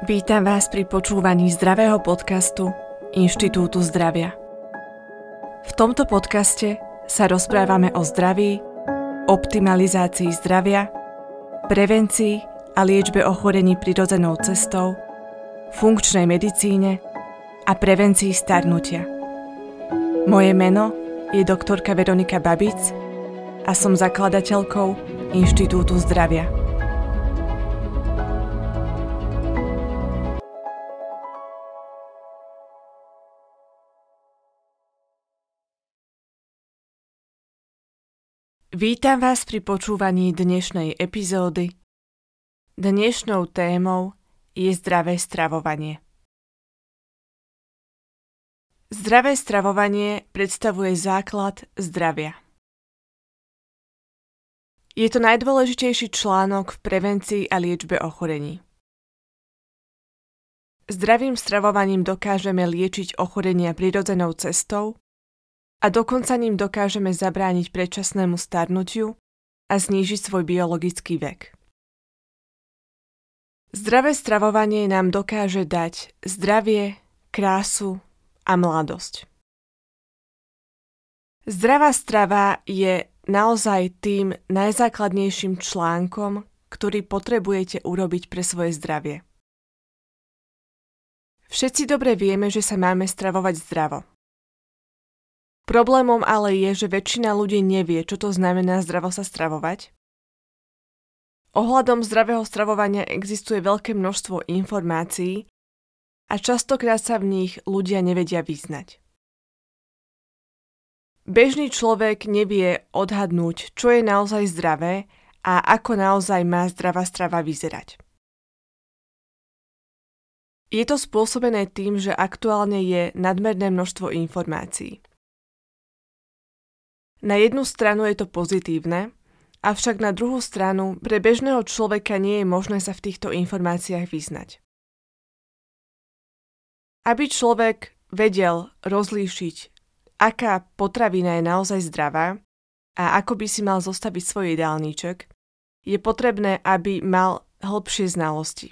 Vítam vás pri počúvaní zdravého podcastu Inštitútu zdravia. V tomto podcaste sa rozprávame o zdraví, optimalizácii zdravia, prevencii a liečbe ochorení prirodzenou cestou, funkčnej medicíne a prevencii starnutia. Moje meno je doktorka Veronika Babic a som zakladateľkou Inštitútu zdravia. Vítam vás pri počúvaní dnešnej epizódy. Dnešnou témou je zdravé stravovanie. Zdravé stravovanie predstavuje základ zdravia. Je to najdôležitejší článok v prevencii a liečbe ochorení. Zdravým stravovaním dokážeme liečiť ochorenia prirodzenou cestou a dokonca ním dokážeme zabrániť predčasnému starnutiu a znížiť svoj biologický vek. Zdravé stravovanie nám dokáže dať zdravie, krásu a mladosť. Zdravá strava je naozaj tým najzákladnejším článkom, ktorý potrebujete urobiť pre svoje zdravie. Všetci dobre vieme, že sa máme stravovať zdravo. Problémom ale je, že väčšina ľudí nevie, čo to znamená zdravo sa stravovať. Ohľadom zdravého stravovania existuje veľké množstvo informácií a častokrát sa v nich ľudia nevedia vyznať. Bežný človek nevie odhadnúť, čo je naozaj zdravé a ako naozaj má zdravá strava vyzerať. Je to spôsobené tým, že aktuálne je nadmerné množstvo informácií. Na jednu stranu je to pozitívne, avšak na druhú stranu pre bežného človeka nie je možné sa v týchto informáciách vyznať. Aby človek vedel rozlíšiť, aká potravina je naozaj zdravá a ako by si mal zostaviť svoj jedálniček, je potrebné, aby mal hĺbšie znalosti.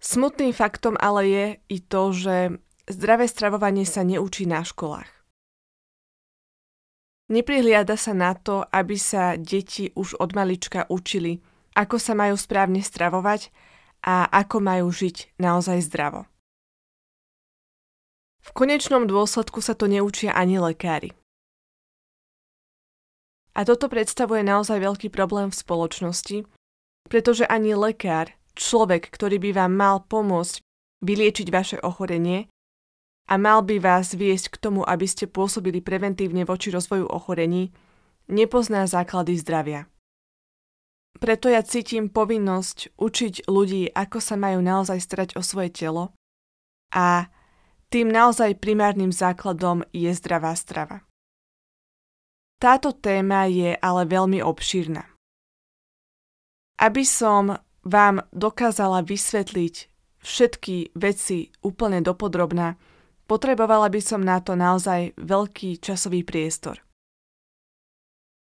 Smutným faktom ale je i to, že zdravé stravovanie sa neučí na školách. Neprihliada sa na to, aby sa deti už od malička učili, ako sa majú správne stravovať a ako majú žiť naozaj zdravo. V konečnom dôsledku sa to neučia ani lekári. A toto predstavuje naozaj veľký problém v spoločnosti, pretože ani lekár, človek, ktorý by vám mal pomôcť vyliečiť vaše ochorenie, a mal by vás viesť k tomu, aby ste pôsobili preventívne voči rozvoju ochorení, nepozná základy zdravia. Preto ja cítim povinnosť učiť ľudí, ako sa majú naozaj starať o svoje telo a tým naozaj primárnym základom je zdravá strava. Táto téma je ale veľmi obšírna. Aby som vám dokázala vysvetliť všetky veci úplne dopodrobná, Potrebovala by som na to naozaj veľký časový priestor.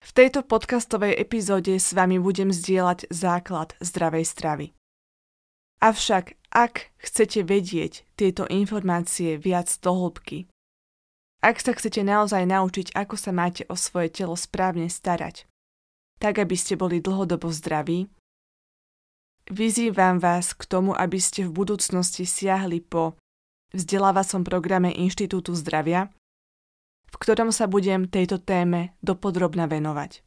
V tejto podcastovej epizóde s vami budem zdieľať základ zdravej stravy. Avšak, ak chcete vedieť tieto informácie viac do hĺbky, ak sa chcete naozaj naučiť, ako sa máte o svoje telo správne starať, tak aby ste boli dlhodobo zdraví, vyzývam vás k tomu, aby ste v budúcnosti siahli po vzdelávacom programe Inštitútu zdravia, v ktorom sa budem tejto téme dopodrobna venovať.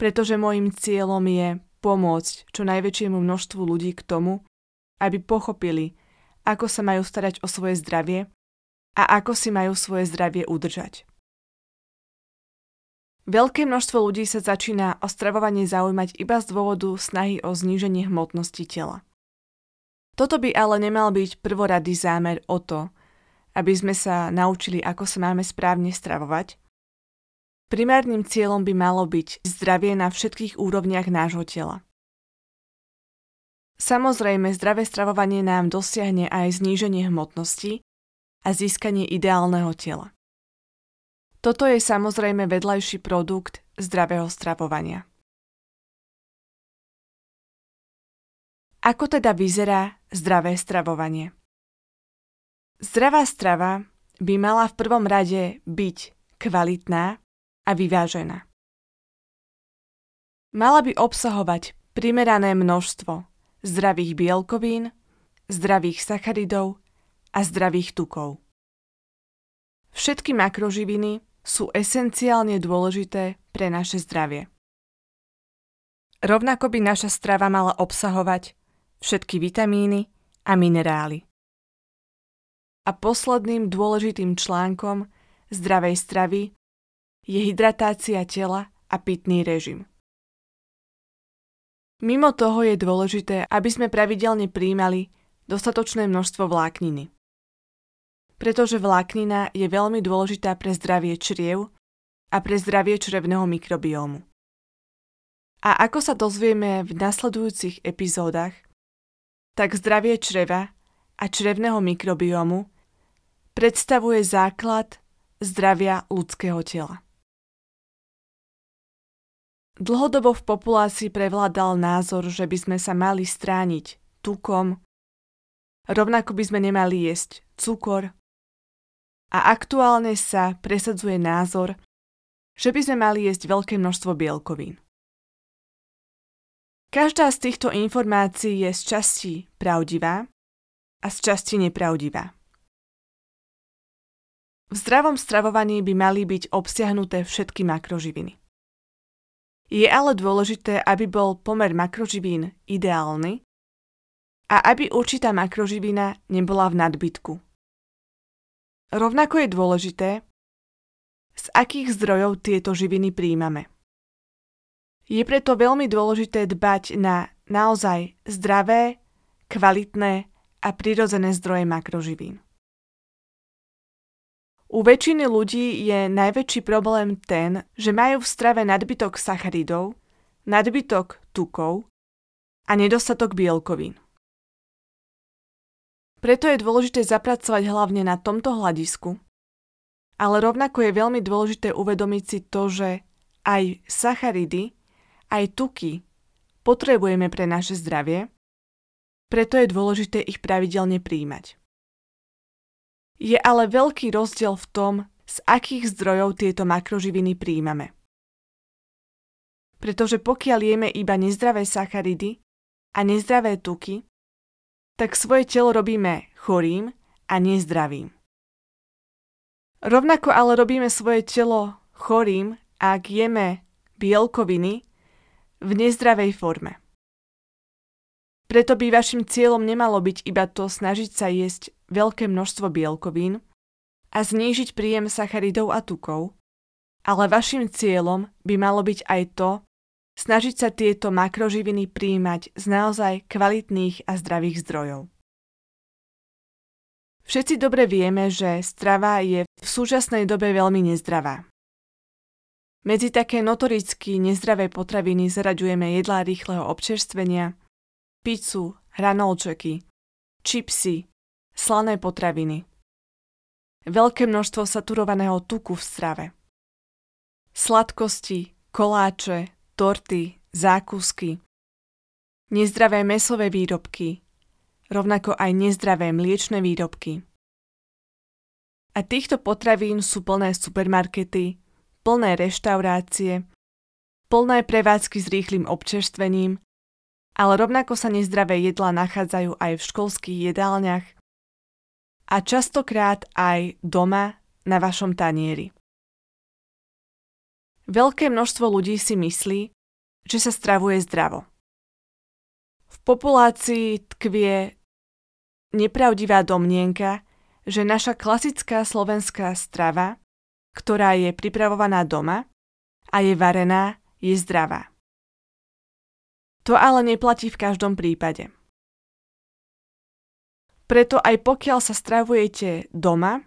Pretože môjim cieľom je pomôcť čo najväčšiemu množstvu ľudí k tomu, aby pochopili, ako sa majú starať o svoje zdravie a ako si majú svoje zdravie udržať. Veľké množstvo ľudí sa začína o stravovanie zaujímať iba z dôvodu snahy o zníženie hmotnosti tela. Toto by ale nemal byť prvoradý zámer o to, aby sme sa naučili, ako sa máme správne stravovať. Primárnym cieľom by malo byť zdravie na všetkých úrovniach nášho tela. Samozrejme, zdravé stravovanie nám dosiahne aj zníženie hmotnosti a získanie ideálneho tela. Toto je samozrejme vedľajší produkt zdravého stravovania. Ako teda vyzerá zdravé stravovanie? Zdravá strava by mala v prvom rade byť kvalitná a vyvážená. Mala by obsahovať primerané množstvo zdravých bielkovín, zdravých sacharidov a zdravých tukov. Všetky makroživiny sú esenciálne dôležité pre naše zdravie. Rovnako by naša strava mala obsahovať všetky vitamíny a minerály. A posledným dôležitým článkom zdravej stravy je hydratácia tela a pitný režim. Mimo toho je dôležité, aby sme pravidelne príjmali dostatočné množstvo vlákniny. Pretože vláknina je veľmi dôležitá pre zdravie čriev a pre zdravie črevného mikrobiómu. A ako sa dozvieme v nasledujúcich epizódach, tak zdravie čreva a črevného mikrobiomu predstavuje základ zdravia ľudského tela. Dlhodobo v populácii prevládal názor, že by sme sa mali strániť tukom, rovnako by sme nemali jesť cukor a aktuálne sa presadzuje názor, že by sme mali jesť veľké množstvo bielkovín. Každá z týchto informácií je z časti pravdivá a z časti nepravdivá. V zdravom stravovaní by mali byť obsiahnuté všetky makroživiny. Je ale dôležité, aby bol pomer makroživín ideálny a aby určitá makroživina nebola v nadbytku. Rovnako je dôležité, z akých zdrojov tieto živiny príjmame. Je preto veľmi dôležité dbať na naozaj zdravé, kvalitné a prirodzené zdroje makroživín. U väčšiny ľudí je najväčší problém ten, že majú v strave nadbytok sacharidov, nadbytok tukov a nedostatok bielkovín. Preto je dôležité zapracovať hlavne na tomto hľadisku, ale rovnako je veľmi dôležité uvedomiť si to, že aj sacharidy aj tuky potrebujeme pre naše zdravie, preto je dôležité ich pravidelne príjmať. Je ale veľký rozdiel v tom, z akých zdrojov tieto makroživiny príjmame. Pretože pokiaľ jeme iba nezdravé sacharidy a nezdravé tuky, tak svoje telo robíme chorým a nezdravým. Rovnako ale robíme svoje telo chorým, ak jeme bielkoviny v nezdravej forme. Preto by vašim cieľom nemalo byť iba to snažiť sa jesť veľké množstvo bielkovín a znížiť príjem sacharidov a tukov, ale vašim cieľom by malo byť aj to, snažiť sa tieto makroživiny príjmať z naozaj kvalitných a zdravých zdrojov. Všetci dobre vieme, že strava je v súčasnej dobe veľmi nezdravá. Medzi také notoricky nezdravé potraviny zaraďujeme jedlá rýchleho občerstvenia, pizzu, hranolčeky, čipsy, slané potraviny. Veľké množstvo saturovaného tuku v strave. Sladkosti, koláče, torty, zákusky. Nezdravé mesové výrobky, rovnako aj nezdravé mliečne výrobky. A týchto potravín sú plné supermarkety, plné reštaurácie, plné prevádzky s rýchlým občerstvením, ale rovnako sa nezdravé jedlá nachádzajú aj v školských jedálniach a častokrát aj doma na vašom tanieri. Veľké množstvo ľudí si myslí, že sa stravuje zdravo. V populácii tkvie nepravdivá domnienka, že naša klasická slovenská strava ktorá je pripravovaná doma a je varená, je zdravá. To ale neplatí v každom prípade. Preto aj pokiaľ sa stravujete doma,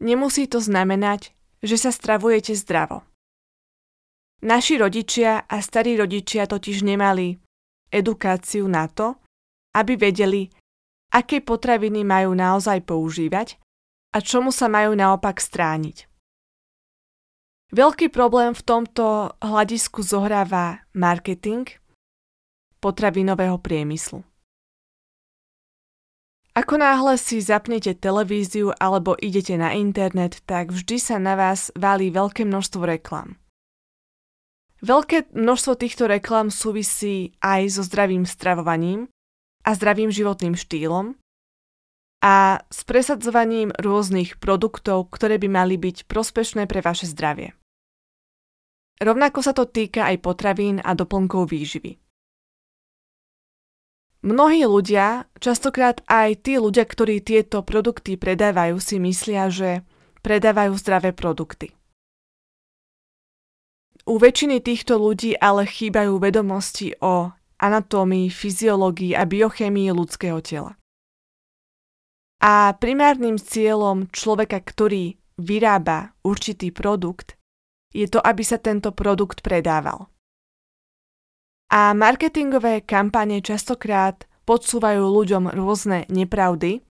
nemusí to znamenať, že sa stravujete zdravo. Naši rodičia a starí rodičia totiž nemali edukáciu na to, aby vedeli, aké potraviny majú naozaj používať a čomu sa majú naopak strániť. Veľký problém v tomto hľadisku zohráva marketing potravinového priemyslu. Ako náhle si zapnete televíziu alebo idete na internet, tak vždy sa na vás valí veľké množstvo reklam. Veľké množstvo týchto reklam súvisí aj so zdravým stravovaním a zdravým životným štýlom a s presadzovaním rôznych produktov, ktoré by mali byť prospešné pre vaše zdravie. Rovnako sa to týka aj potravín a doplnkov výživy. Mnohí ľudia, častokrát aj tí ľudia, ktorí tieto produkty predávajú, si myslia, že predávajú zdravé produkty. U väčšiny týchto ľudí ale chýbajú vedomosti o anatómii, fyziológii a biochemii ľudského tela. A primárnym cieľom človeka, ktorý vyrába určitý produkt, je to, aby sa tento produkt predával. A marketingové kampane častokrát podsúvajú ľuďom rôzne nepravdy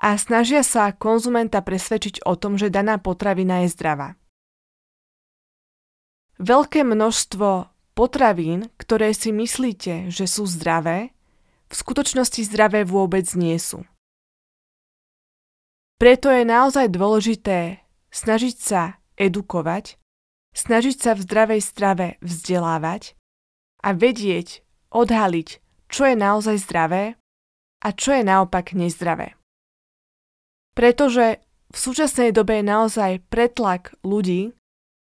a snažia sa konzumenta presvedčiť o tom, že daná potravina je zdravá. Veľké množstvo potravín, ktoré si myslíte, že sú zdravé, v skutočnosti zdravé vôbec nie sú. Preto je naozaj dôležité snažiť sa edukovať, snažiť sa v zdravej strave vzdelávať a vedieť, odhaliť, čo je naozaj zdravé a čo je naopak nezdravé. Pretože v súčasnej dobe je naozaj pretlak ľudí,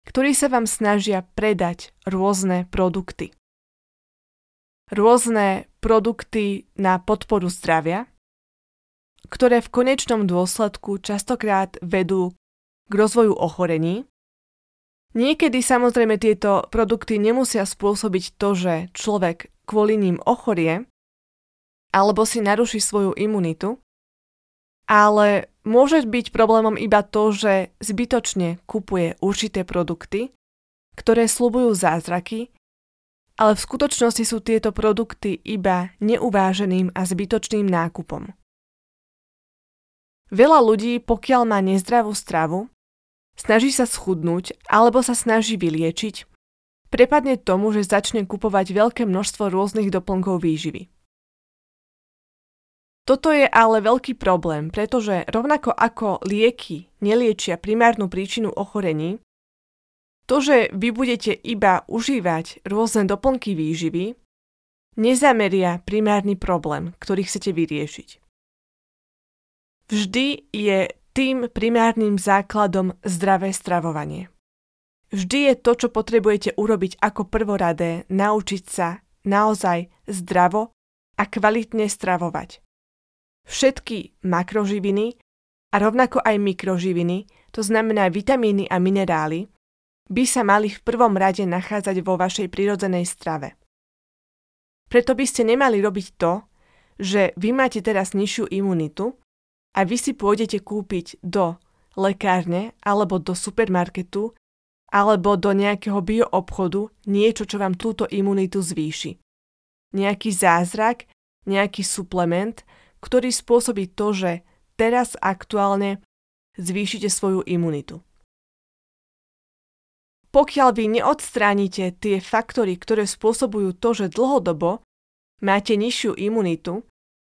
ktorí sa vám snažia predať rôzne produkty. Rôzne produkty na podporu zdravia, ktoré v konečnom dôsledku častokrát vedú k rozvoju ochorení Niekedy samozrejme tieto produkty nemusia spôsobiť to, že človek kvôli ním ochorie alebo si naruší svoju imunitu, ale môže byť problémom iba to, že zbytočne kupuje určité produkty, ktoré slúbujú zázraky, ale v skutočnosti sú tieto produkty iba neuváženým a zbytočným nákupom. Veľa ľudí, pokiaľ má nezdravú stravu, snaží sa schudnúť alebo sa snaží vyliečiť, prepadne tomu, že začne kupovať veľké množstvo rôznych doplnkov výživy. Toto je ale veľký problém, pretože rovnako ako lieky neliečia primárnu príčinu ochorení, to, že vy budete iba užívať rôzne doplnky výživy, nezameria primárny problém, ktorý chcete vyriešiť. Vždy je tým primárnym základom zdravé stravovanie. Vždy je to, čo potrebujete urobiť ako prvoradé, naučiť sa naozaj zdravo a kvalitne stravovať. Všetky makroživiny a rovnako aj mikroživiny, to znamená vitamíny a minerály, by sa mali v prvom rade nachádzať vo vašej prirodzenej strave. Preto by ste nemali robiť to, že vy máte teraz nižšiu imunitu a vy si pôjdete kúpiť do lekárne alebo do supermarketu alebo do nejakého bioobchodu niečo, čo vám túto imunitu zvýši. Nejaký zázrak, nejaký suplement, ktorý spôsobí to, že teraz aktuálne zvýšite svoju imunitu. Pokiaľ vy neodstránite tie faktory, ktoré spôsobujú to, že dlhodobo máte nižšiu imunitu,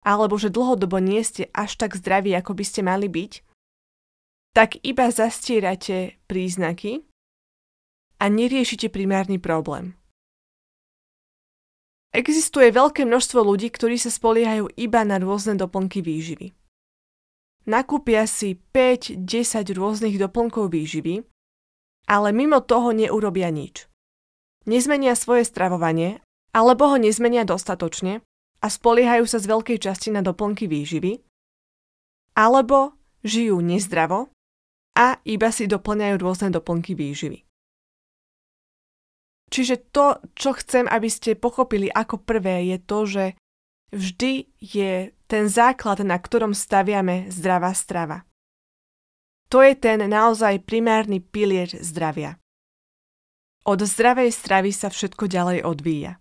alebo že dlhodobo nie ste až tak zdraví, ako by ste mali byť, tak iba zastierate príznaky a neriešite primárny problém. Existuje veľké množstvo ľudí, ktorí sa spoliehajú iba na rôzne doplnky výživy. Nakúpia si 5-10 rôznych doplnkov výživy, ale mimo toho neurobia nič. Nezmenia svoje stravovanie, alebo ho nezmenia dostatočne a spoliehajú sa z veľkej časti na doplnky výživy, alebo žijú nezdravo a iba si doplňajú rôzne doplnky výživy. Čiže to, čo chcem, aby ste pochopili ako prvé, je to, že vždy je ten základ, na ktorom staviame zdravá strava. To je ten naozaj primárny pilier zdravia. Od zdravej stravy sa všetko ďalej odvíja.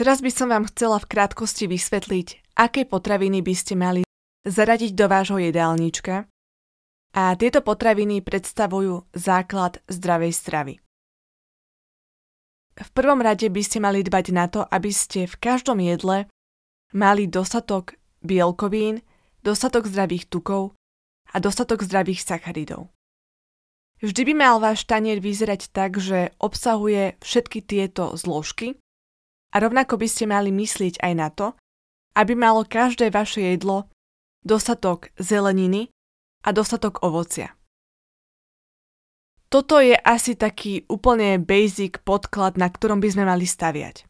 Teraz by som vám chcela v krátkosti vysvetliť, aké potraviny by ste mali zaradiť do vášho jedálnička a tieto potraviny predstavujú základ zdravej stravy. V prvom rade by ste mali dbať na to, aby ste v každom jedle mali dostatok bielkovín, dostatok zdravých tukov a dostatok zdravých sacharidov. Vždy by mal váš tanier vyzerať tak, že obsahuje všetky tieto zložky a rovnako by ste mali myslieť aj na to, aby malo každé vaše jedlo dostatok zeleniny a dostatok ovocia. Toto je asi taký úplne basic podklad, na ktorom by sme mali staviať.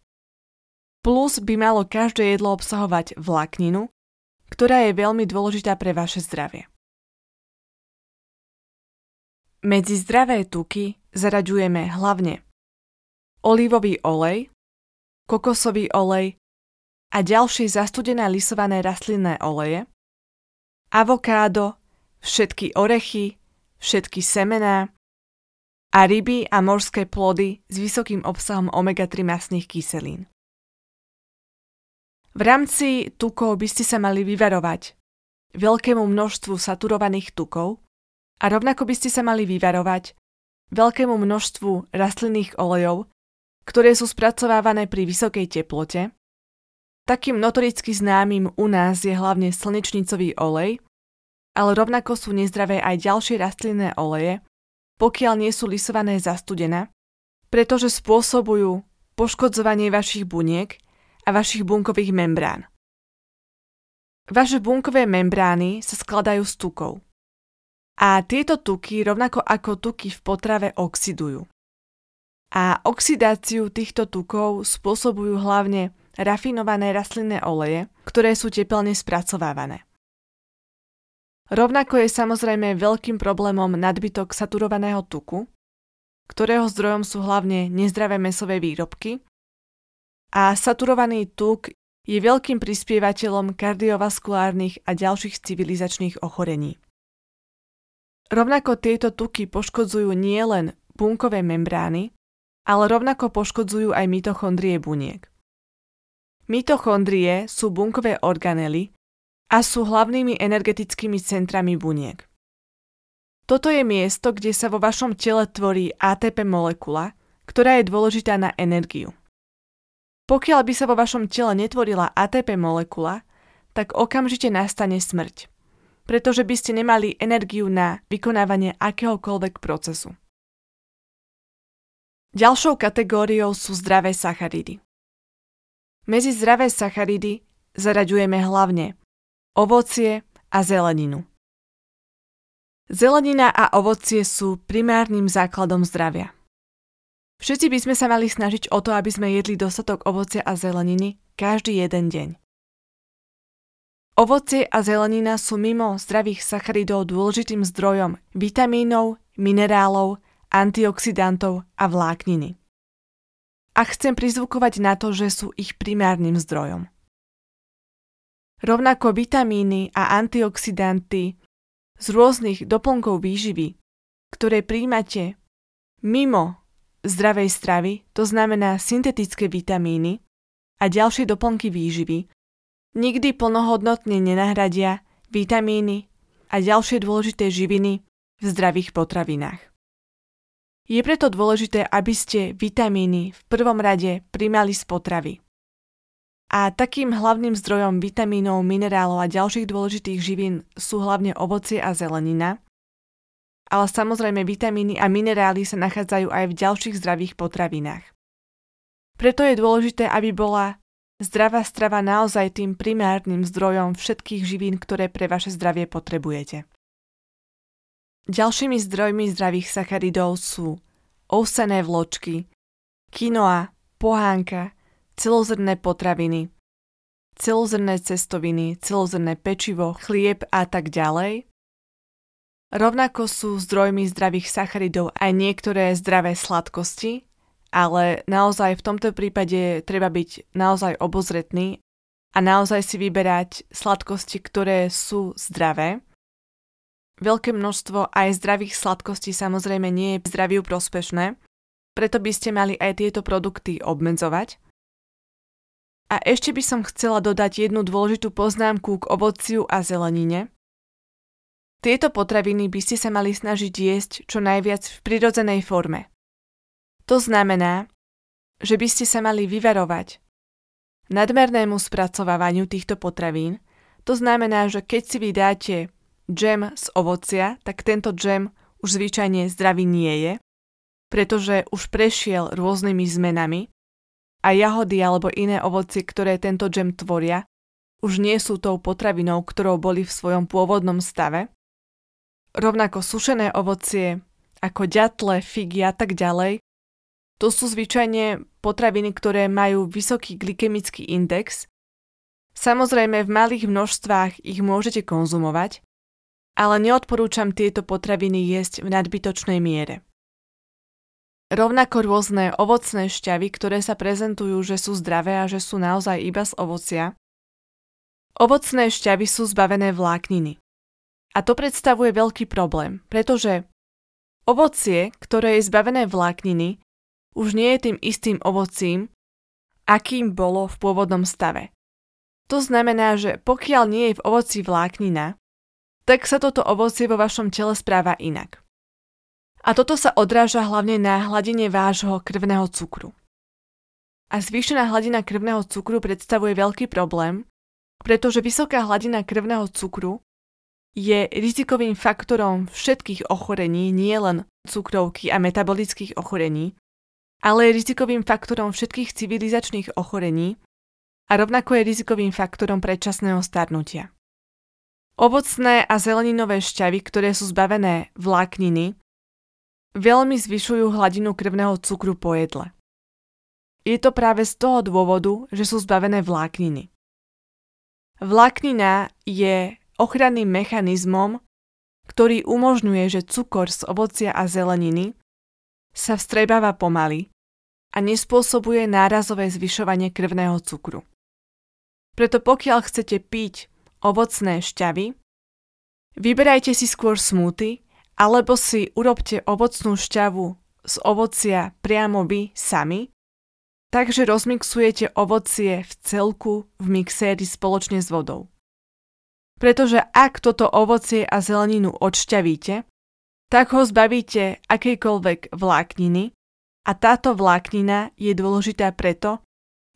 Plus by malo každé jedlo obsahovať vlákninu, ktorá je veľmi dôležitá pre vaše zdravie. Medzi zdravé tuky zaraďujeme hlavne olivový olej, kokosový olej a ďalšie zastudené lisované rastlinné oleje, avokádo, všetky orechy, všetky semená, a ryby a morské plody s vysokým obsahom omega-3 masných kyselín. V rámci tukov by ste sa mali vyvarovať veľkému množstvu saturovaných tukov a rovnako by ste sa mali vyvarovať veľkému množstvu rastlinných olejov, ktoré sú spracovávané pri vysokej teplote. Takým notoricky známym u nás je hlavne slnečnicový olej, ale rovnako sú nezdravé aj ďalšie rastlinné oleje, pokiaľ nie sú lisované zastudená, pretože spôsobujú poškodzovanie vašich buniek a vašich bunkových membrán. Vaše bunkové membrány sa skladajú z tukov. A tieto tuky, rovnako ako tuky v potrave, oxidujú. A oxidáciu týchto tukov spôsobujú hlavne rafinované rastlinné oleje, ktoré sú tepelne spracovávané. Rovnako je samozrejme veľkým problémom nadbytok saturovaného tuku, ktorého zdrojom sú hlavne nezdravé mesové výrobky a saturovaný tuk je veľkým prispievateľom kardiovaskulárnych a ďalších civilizačných ochorení. Rovnako tieto tuky poškodzujú nielen bunkové membrány, ale rovnako poškodzujú aj mitochondrie buniek. Mitochondrie sú bunkové organely, a sú hlavnými energetickými centrami buniek. Toto je miesto, kde sa vo vašom tele tvorí ATP molekula, ktorá je dôležitá na energiu. Pokiaľ by sa vo vašom tele netvorila ATP molekula, tak okamžite nastane smrť, pretože by ste nemali energiu na vykonávanie akéhokoľvek procesu. Ďalšou kategóriou sú zdravé sacharidy. Medzi zdravé sacharidy zaraďujeme hlavne ovocie a zeleninu. Zelenina a ovocie sú primárnym základom zdravia. Všetci by sme sa mali snažiť o to, aby sme jedli dostatok ovocia a zeleniny každý jeden deň. Ovocie a zelenina sú mimo zdravých sacharidov dôležitým zdrojom vitamínov, minerálov, antioxidantov a vlákniny. A chcem prizvukovať na to, že sú ich primárnym zdrojom. Rovnako vitamíny a antioxidanty z rôznych doplnkov výživy, ktoré príjmate mimo zdravej stravy, to znamená syntetické vitamíny a ďalšie doplnky výživy, nikdy plnohodnotne nenahradia vitamíny a ďalšie dôležité živiny v zdravých potravinách. Je preto dôležité, aby ste vitamíny v prvom rade primali z potravy. A takým hlavným zdrojom vitamínov, minerálov a ďalších dôležitých živín sú hlavne ovocie a zelenina. Ale samozrejme vitamíny a minerály sa nachádzajú aj v ďalších zdravých potravinách. Preto je dôležité, aby bola zdravá strava naozaj tým primárnym zdrojom všetkých živín, ktoré pre vaše zdravie potrebujete. Ďalšími zdrojmi zdravých sacharidov sú ovsené vločky, kinoa, pohánka, celozrné potraviny, celozrné cestoviny, celozrné pečivo, chlieb a tak ďalej. Rovnako sú zdrojmi zdravých sacharidov aj niektoré zdravé sladkosti, ale naozaj v tomto prípade treba byť naozaj obozretný a naozaj si vyberať sladkosti, ktoré sú zdravé. Veľké množstvo aj zdravých sladkostí samozrejme nie je zdraviu prospešné, preto by ste mali aj tieto produkty obmedzovať. A ešte by som chcela dodať jednu dôležitú poznámku k ovociu a zelenine. Tieto potraviny by ste sa mali snažiť jesť čo najviac v prirodzenej forme. To znamená, že by ste sa mali vyvarovať nadmernému spracovávaniu týchto potravín. To znamená, že keď si vydáte džem z ovocia, tak tento džem už zvyčajne zdravý nie je, pretože už prešiel rôznymi zmenami a jahody alebo iné ovocie, ktoré tento džem tvoria, už nie sú tou potravinou, ktorou boli v svojom pôvodnom stave. Rovnako sušené ovocie, ako ďatle, figy a tak ďalej, to sú zvyčajne potraviny, ktoré majú vysoký glykemický index. Samozrejme v malých množstvách ich môžete konzumovať, ale neodporúčam tieto potraviny jesť v nadbytočnej miere. Rovnako rôzne ovocné šťavy, ktoré sa prezentujú, že sú zdravé a že sú naozaj iba z ovocia. Ovocné šťavy sú zbavené vlákniny. A to predstavuje veľký problém, pretože ovocie, ktoré je zbavené vlákniny, už nie je tým istým ovocím, akým bolo v pôvodnom stave. To znamená, že pokiaľ nie je v ovoci vláknina, tak sa toto ovocie vo vašom tele správa inak. A toto sa odráža hlavne na hladine vášho krvného cukru. A zvýšená hladina krvného cukru predstavuje veľký problém, pretože vysoká hladina krvného cukru je rizikovým faktorom všetkých ochorení, nielen cukrovky a metabolických ochorení, ale je rizikovým faktorom všetkých civilizačných ochorení a rovnako je rizikovým faktorom predčasného starnutia. Ovocné a zeleninové šťavy, ktoré sú zbavené vlákniny, veľmi zvyšujú hladinu krvného cukru po jedle. Je to práve z toho dôvodu, že sú zbavené vlákniny. Vláknina je ochranným mechanizmom, ktorý umožňuje, že cukor z ovocia a zeleniny sa vstrebáva pomaly a nespôsobuje nárazové zvyšovanie krvného cukru. Preto pokiaľ chcete piť ovocné šťavy, vyberajte si skôr smúty alebo si urobte ovocnú šťavu z ovocia priamo vy sami, takže rozmixujete ovocie v celku v mixéri spoločne s vodou. Pretože ak toto ovocie a zeleninu odšťavíte, tak ho zbavíte akejkoľvek vlákniny. A táto vláknina je dôležitá preto,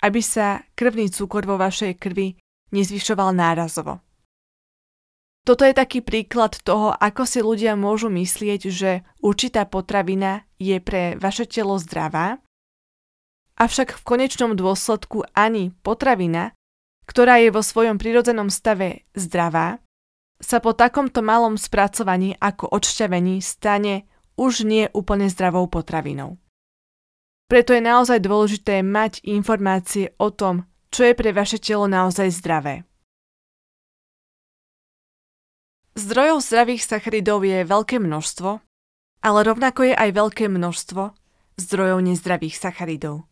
aby sa krvný cukor vo vašej krvi nezvyšoval nárazovo. Toto je taký príklad toho, ako si ľudia môžu myslieť, že určitá potravina je pre vaše telo zdravá, avšak v konečnom dôsledku ani potravina, ktorá je vo svojom prirodzenom stave zdravá, sa po takomto malom spracovaní ako odšťavení stane už nie úplne zdravou potravinou. Preto je naozaj dôležité mať informácie o tom, čo je pre vaše telo naozaj zdravé. Zdrojov zdravých sacharidov je veľké množstvo, ale rovnako je aj veľké množstvo zdrojov nezdravých sacharidov.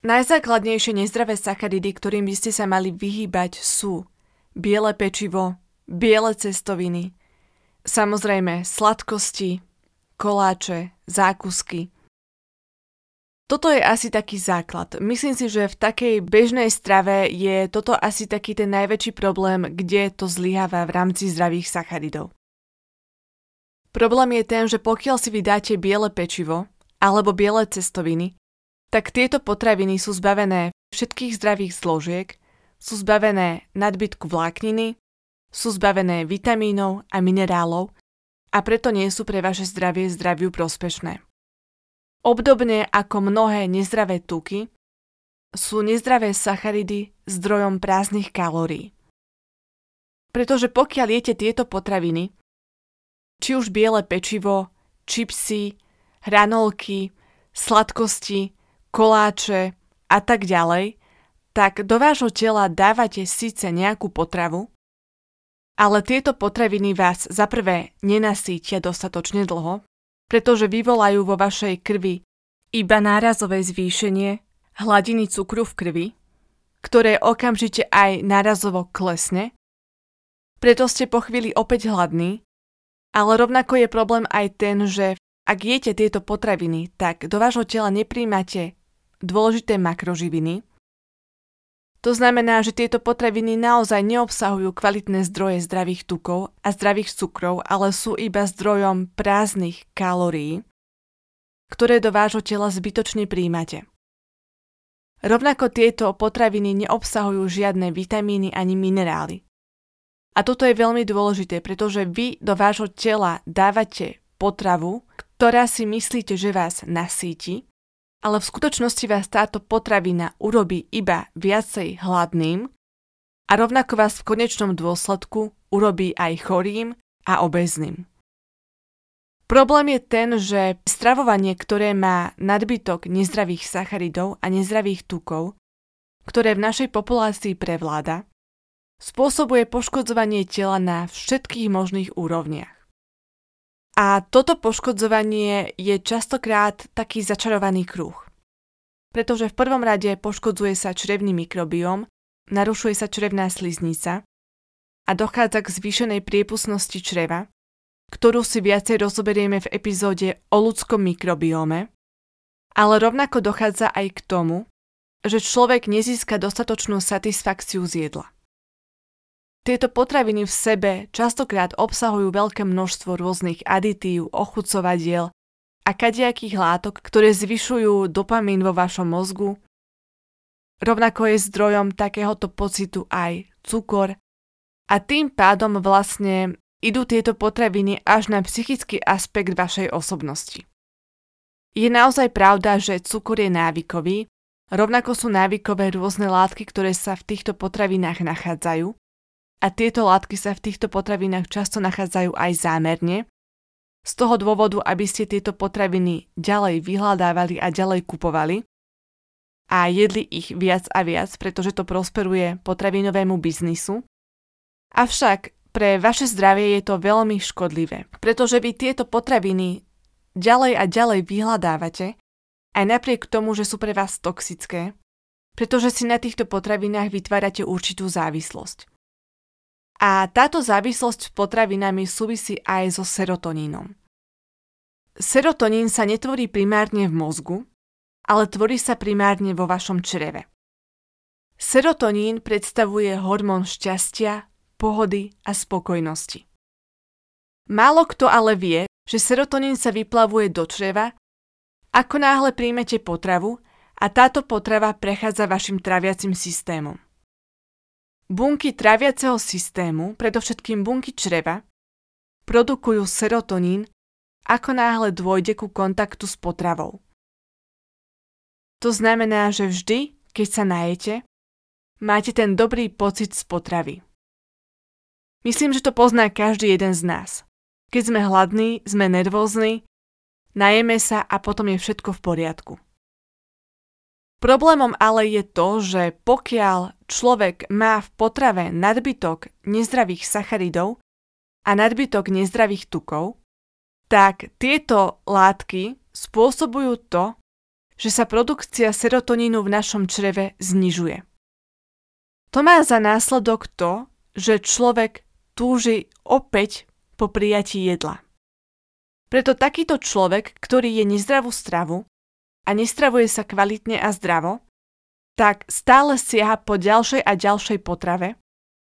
Najzákladnejšie nezdravé sacharidy, ktorým by ste sa mali vyhýbať, sú biele pečivo, biele cestoviny, samozrejme sladkosti, koláče, zákusky. Toto je asi taký základ. Myslím si, že v takej bežnej strave je toto asi taký ten najväčší problém, kde to zlyháva v rámci zdravých sacharidov. Problém je ten, že pokiaľ si vydáte biele pečivo alebo biele cestoviny, tak tieto potraviny sú zbavené všetkých zdravých zložiek sú zbavené nadbytku vlákniny, sú zbavené vitamínov a minerálov a preto nie sú pre vaše zdravie zdraviu prospešné. Obdobne ako mnohé nezdravé tuky, sú nezdravé sacharidy zdrojom prázdnych kalórií. Pretože pokiaľ jete tieto potraviny, či už biele pečivo, čipsy, hranolky, sladkosti, koláče a tak ďalej, tak do vášho tela dávate síce nejakú potravu, ale tieto potraviny vás za prvé nenasítia dostatočne dlho, pretože vyvolajú vo vašej krvi iba nárazové zvýšenie hladiny cukru v krvi, ktoré okamžite aj nárazovo klesne, preto ste po chvíli opäť hladní, ale rovnako je problém aj ten, že ak jete tieto potraviny, tak do vášho tela nepríjmate dôležité makroživiny, to znamená, že tieto potraviny naozaj neobsahujú kvalitné zdroje zdravých tukov a zdravých cukrov, ale sú iba zdrojom prázdnych kalórií, ktoré do vášho tela zbytočne príjmate. Rovnako tieto potraviny neobsahujú žiadne vitamíny ani minerály. A toto je veľmi dôležité, pretože vy do vášho tela dávate potravu, ktorá si myslíte, že vás nasíti, ale v skutočnosti vás táto potravina urobí iba viacej hladným a rovnako vás v konečnom dôsledku urobí aj chorým a obezným. Problém je ten, že stravovanie, ktoré má nadbytok nezdravých sacharidov a nezdravých tukov, ktoré v našej populácii prevláda, spôsobuje poškodzovanie tela na všetkých možných úrovniach. A toto poškodzovanie je častokrát taký začarovaný kruh. Pretože v prvom rade poškodzuje sa črevný mikrobióm, narušuje sa črevná sliznica a dochádza k zvýšenej priepustnosti čreva, ktorú si viacej rozoberieme v epizóde o ľudskom mikrobióme, ale rovnako dochádza aj k tomu, že človek nezíska dostatočnú satisfakciu z jedla. Tieto potraviny v sebe častokrát obsahujú veľké množstvo rôznych aditív, ochucovadiel a kadejakých látok, ktoré zvyšujú dopamín vo vašom mozgu. Rovnako je zdrojom takéhoto pocitu aj cukor a tým pádom vlastne idú tieto potraviny až na psychický aspekt vašej osobnosti. Je naozaj pravda, že cukor je návykový, rovnako sú návykové rôzne látky, ktoré sa v týchto potravinách nachádzajú a tieto látky sa v týchto potravinách často nachádzajú aj zámerne, z toho dôvodu, aby ste tieto potraviny ďalej vyhľadávali a ďalej kupovali a jedli ich viac a viac, pretože to prosperuje potravinovému biznisu. Avšak pre vaše zdravie je to veľmi škodlivé, pretože vy tieto potraviny ďalej a ďalej vyhľadávate, aj napriek tomu, že sú pre vás toxické, pretože si na týchto potravinách vytvárate určitú závislosť. A táto závislosť s potravinami súvisí aj so serotonínom. Serotonín sa netvorí primárne v mozgu, ale tvorí sa primárne vo vašom čreve. Serotonín predstavuje hormón šťastia, pohody a spokojnosti. Málo kto ale vie, že serotonín sa vyplavuje do čreva, ako náhle príjmete potravu a táto potrava prechádza vašim traviacim systémom. Bunky traviaceho systému, predovšetkým bunky čreva, produkujú serotonín, ako náhle dôjde ku kontaktu s potravou. To znamená, že vždy, keď sa najete, máte ten dobrý pocit z potravy. Myslím, že to pozná každý jeden z nás. Keď sme hladní, sme nervózni, najeme sa a potom je všetko v poriadku. Problémom ale je to, že pokiaľ človek má v potrave nadbytok nezdravých sacharidov a nadbytok nezdravých tukov, tak tieto látky spôsobujú to, že sa produkcia serotonínu v našom čreve znižuje. To má za následok to, že človek túži opäť po prijatí jedla. Preto takýto človek, ktorý je nezdravú stravu a nestravuje sa kvalitne a zdravo, tak stále siaha po ďalšej a ďalšej potrave,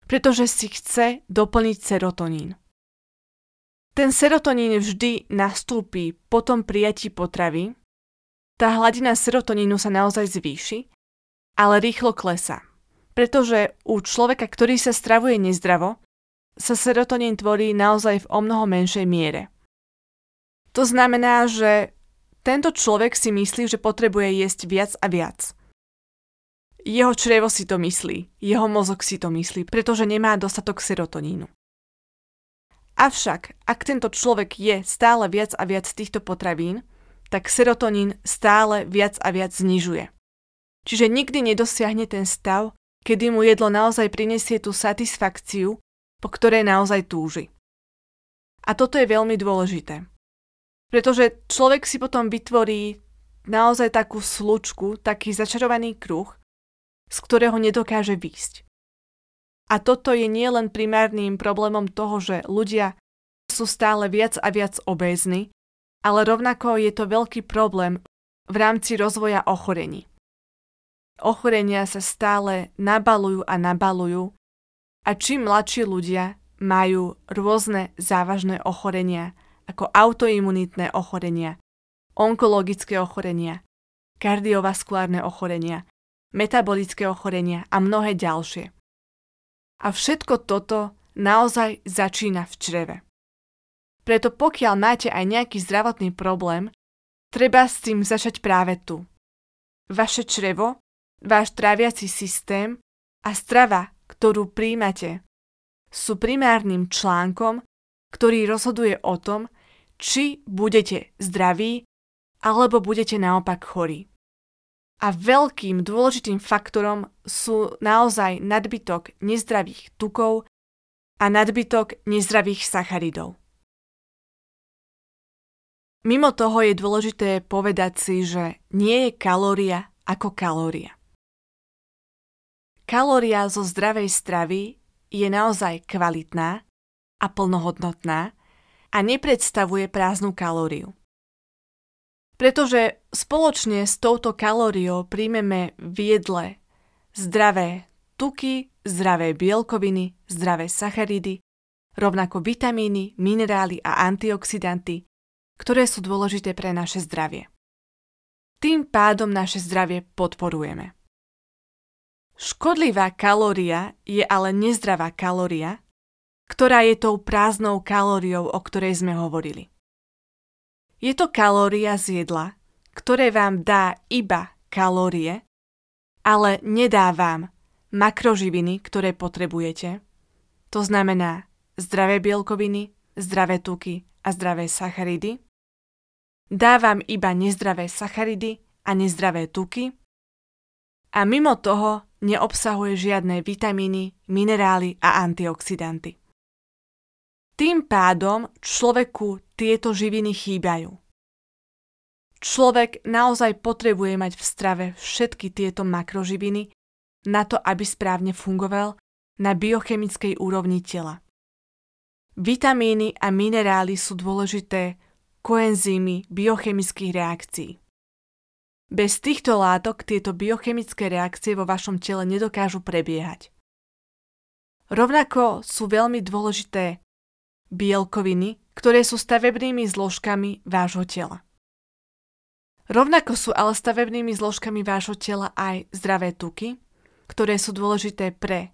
pretože si chce doplniť serotonín. Ten serotonín vždy nastúpi po tom prijatí potravy, tá hladina serotonínu sa naozaj zvýši, ale rýchlo klesá. Pretože u človeka, ktorý sa stravuje nezdravo, sa serotonín tvorí naozaj v o mnoho menšej miere. To znamená, že tento človek si myslí, že potrebuje jesť viac a viac. Jeho črevo si to myslí, jeho mozog si to myslí, pretože nemá dostatok serotonínu. Avšak, ak tento človek je stále viac a viac týchto potravín, tak serotonín stále viac a viac znižuje. Čiže nikdy nedosiahne ten stav, kedy mu jedlo naozaj prinesie tú satisfakciu, po ktorej naozaj túži. A toto je veľmi dôležité. Pretože človek si potom vytvorí naozaj takú slučku, taký začarovaný kruh, z ktorého nedokáže výjsť. A toto je nielen primárnym problémom toho, že ľudia sú stále viac a viac obézni, ale rovnako je to veľký problém v rámci rozvoja ochorení. Ochorenia sa stále nabalujú a nabalujú a čím mladší ľudia majú rôzne závažné ochorenia, ako autoimunitné ochorenia, onkologické ochorenia, kardiovaskulárne ochorenia, metabolické ochorenia a mnohé ďalšie. A všetko toto naozaj začína v čreve. Preto pokiaľ máte aj nejaký zdravotný problém, treba s tým začať práve tu. Vaše črevo, váš tráviaci systém a strava, ktorú príjmate, sú primárnym článkom, ktorý rozhoduje o tom, či budete zdraví alebo budete naopak chorí. A veľkým dôležitým faktorom sú naozaj nadbytok nezdravých tukov a nadbytok nezdravých sacharidov. Mimo toho je dôležité povedať si, že nie je kalória ako kalória. Kalória zo zdravej stravy je naozaj kvalitná a plnohodnotná a nepredstavuje prázdnu kalóriu. Pretože spoločne s touto kalóriou príjmeme v jedle zdravé tuky, zdravé bielkoviny, zdravé sacharidy, rovnako vitamíny, minerály a antioxidanty, ktoré sú dôležité pre naše zdravie. Tým pádom naše zdravie podporujeme. Škodlivá kalória je ale nezdravá kalória, ktorá je tou prázdnou kalóriou, o ktorej sme hovorili. Je to kalória z jedla, ktoré vám dá iba kalórie, ale nedá vám makroživiny, ktoré potrebujete. To znamená zdravé bielkoviny, zdravé tuky a zdravé sacharidy. Dá vám iba nezdravé sacharidy a nezdravé tuky. A mimo toho neobsahuje žiadne vitamíny, minerály a antioxidanty. Tým pádom človeku tieto živiny chýbajú. Človek naozaj potrebuje mať v strave všetky tieto makroživiny na to, aby správne fungoval na biochemickej úrovni tela. Vitamíny a minerály sú dôležité koenzýmy biochemických reakcií. Bez týchto látok tieto biochemické reakcie vo vašom tele nedokážu prebiehať. Rovnako sú veľmi dôležité bielkoviny, ktoré sú stavebnými zložkami vášho tela. Rovnako sú ale stavebnými zložkami vášho tela aj zdravé tuky, ktoré sú dôležité pre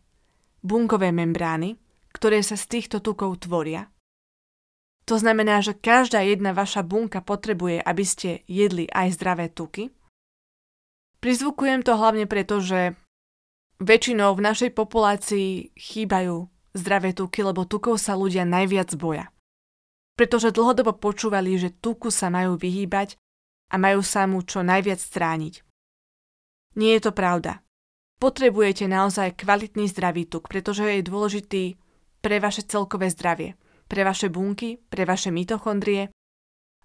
bunkové membrány, ktoré sa z týchto tukov tvoria. To znamená, že každá jedna vaša bunka potrebuje, aby ste jedli aj zdravé tuky. Prizvukujem to hlavne preto, že väčšinou v našej populácii chýbajú zdravé tuky, lebo tukov sa ľudia najviac boja. Pretože dlhodobo počúvali, že tuku sa majú vyhýbať a majú sa mu čo najviac strániť. Nie je to pravda. Potrebujete naozaj kvalitný zdravý tuk, pretože je dôležitý pre vaše celkové zdravie, pre vaše bunky, pre vaše mitochondrie.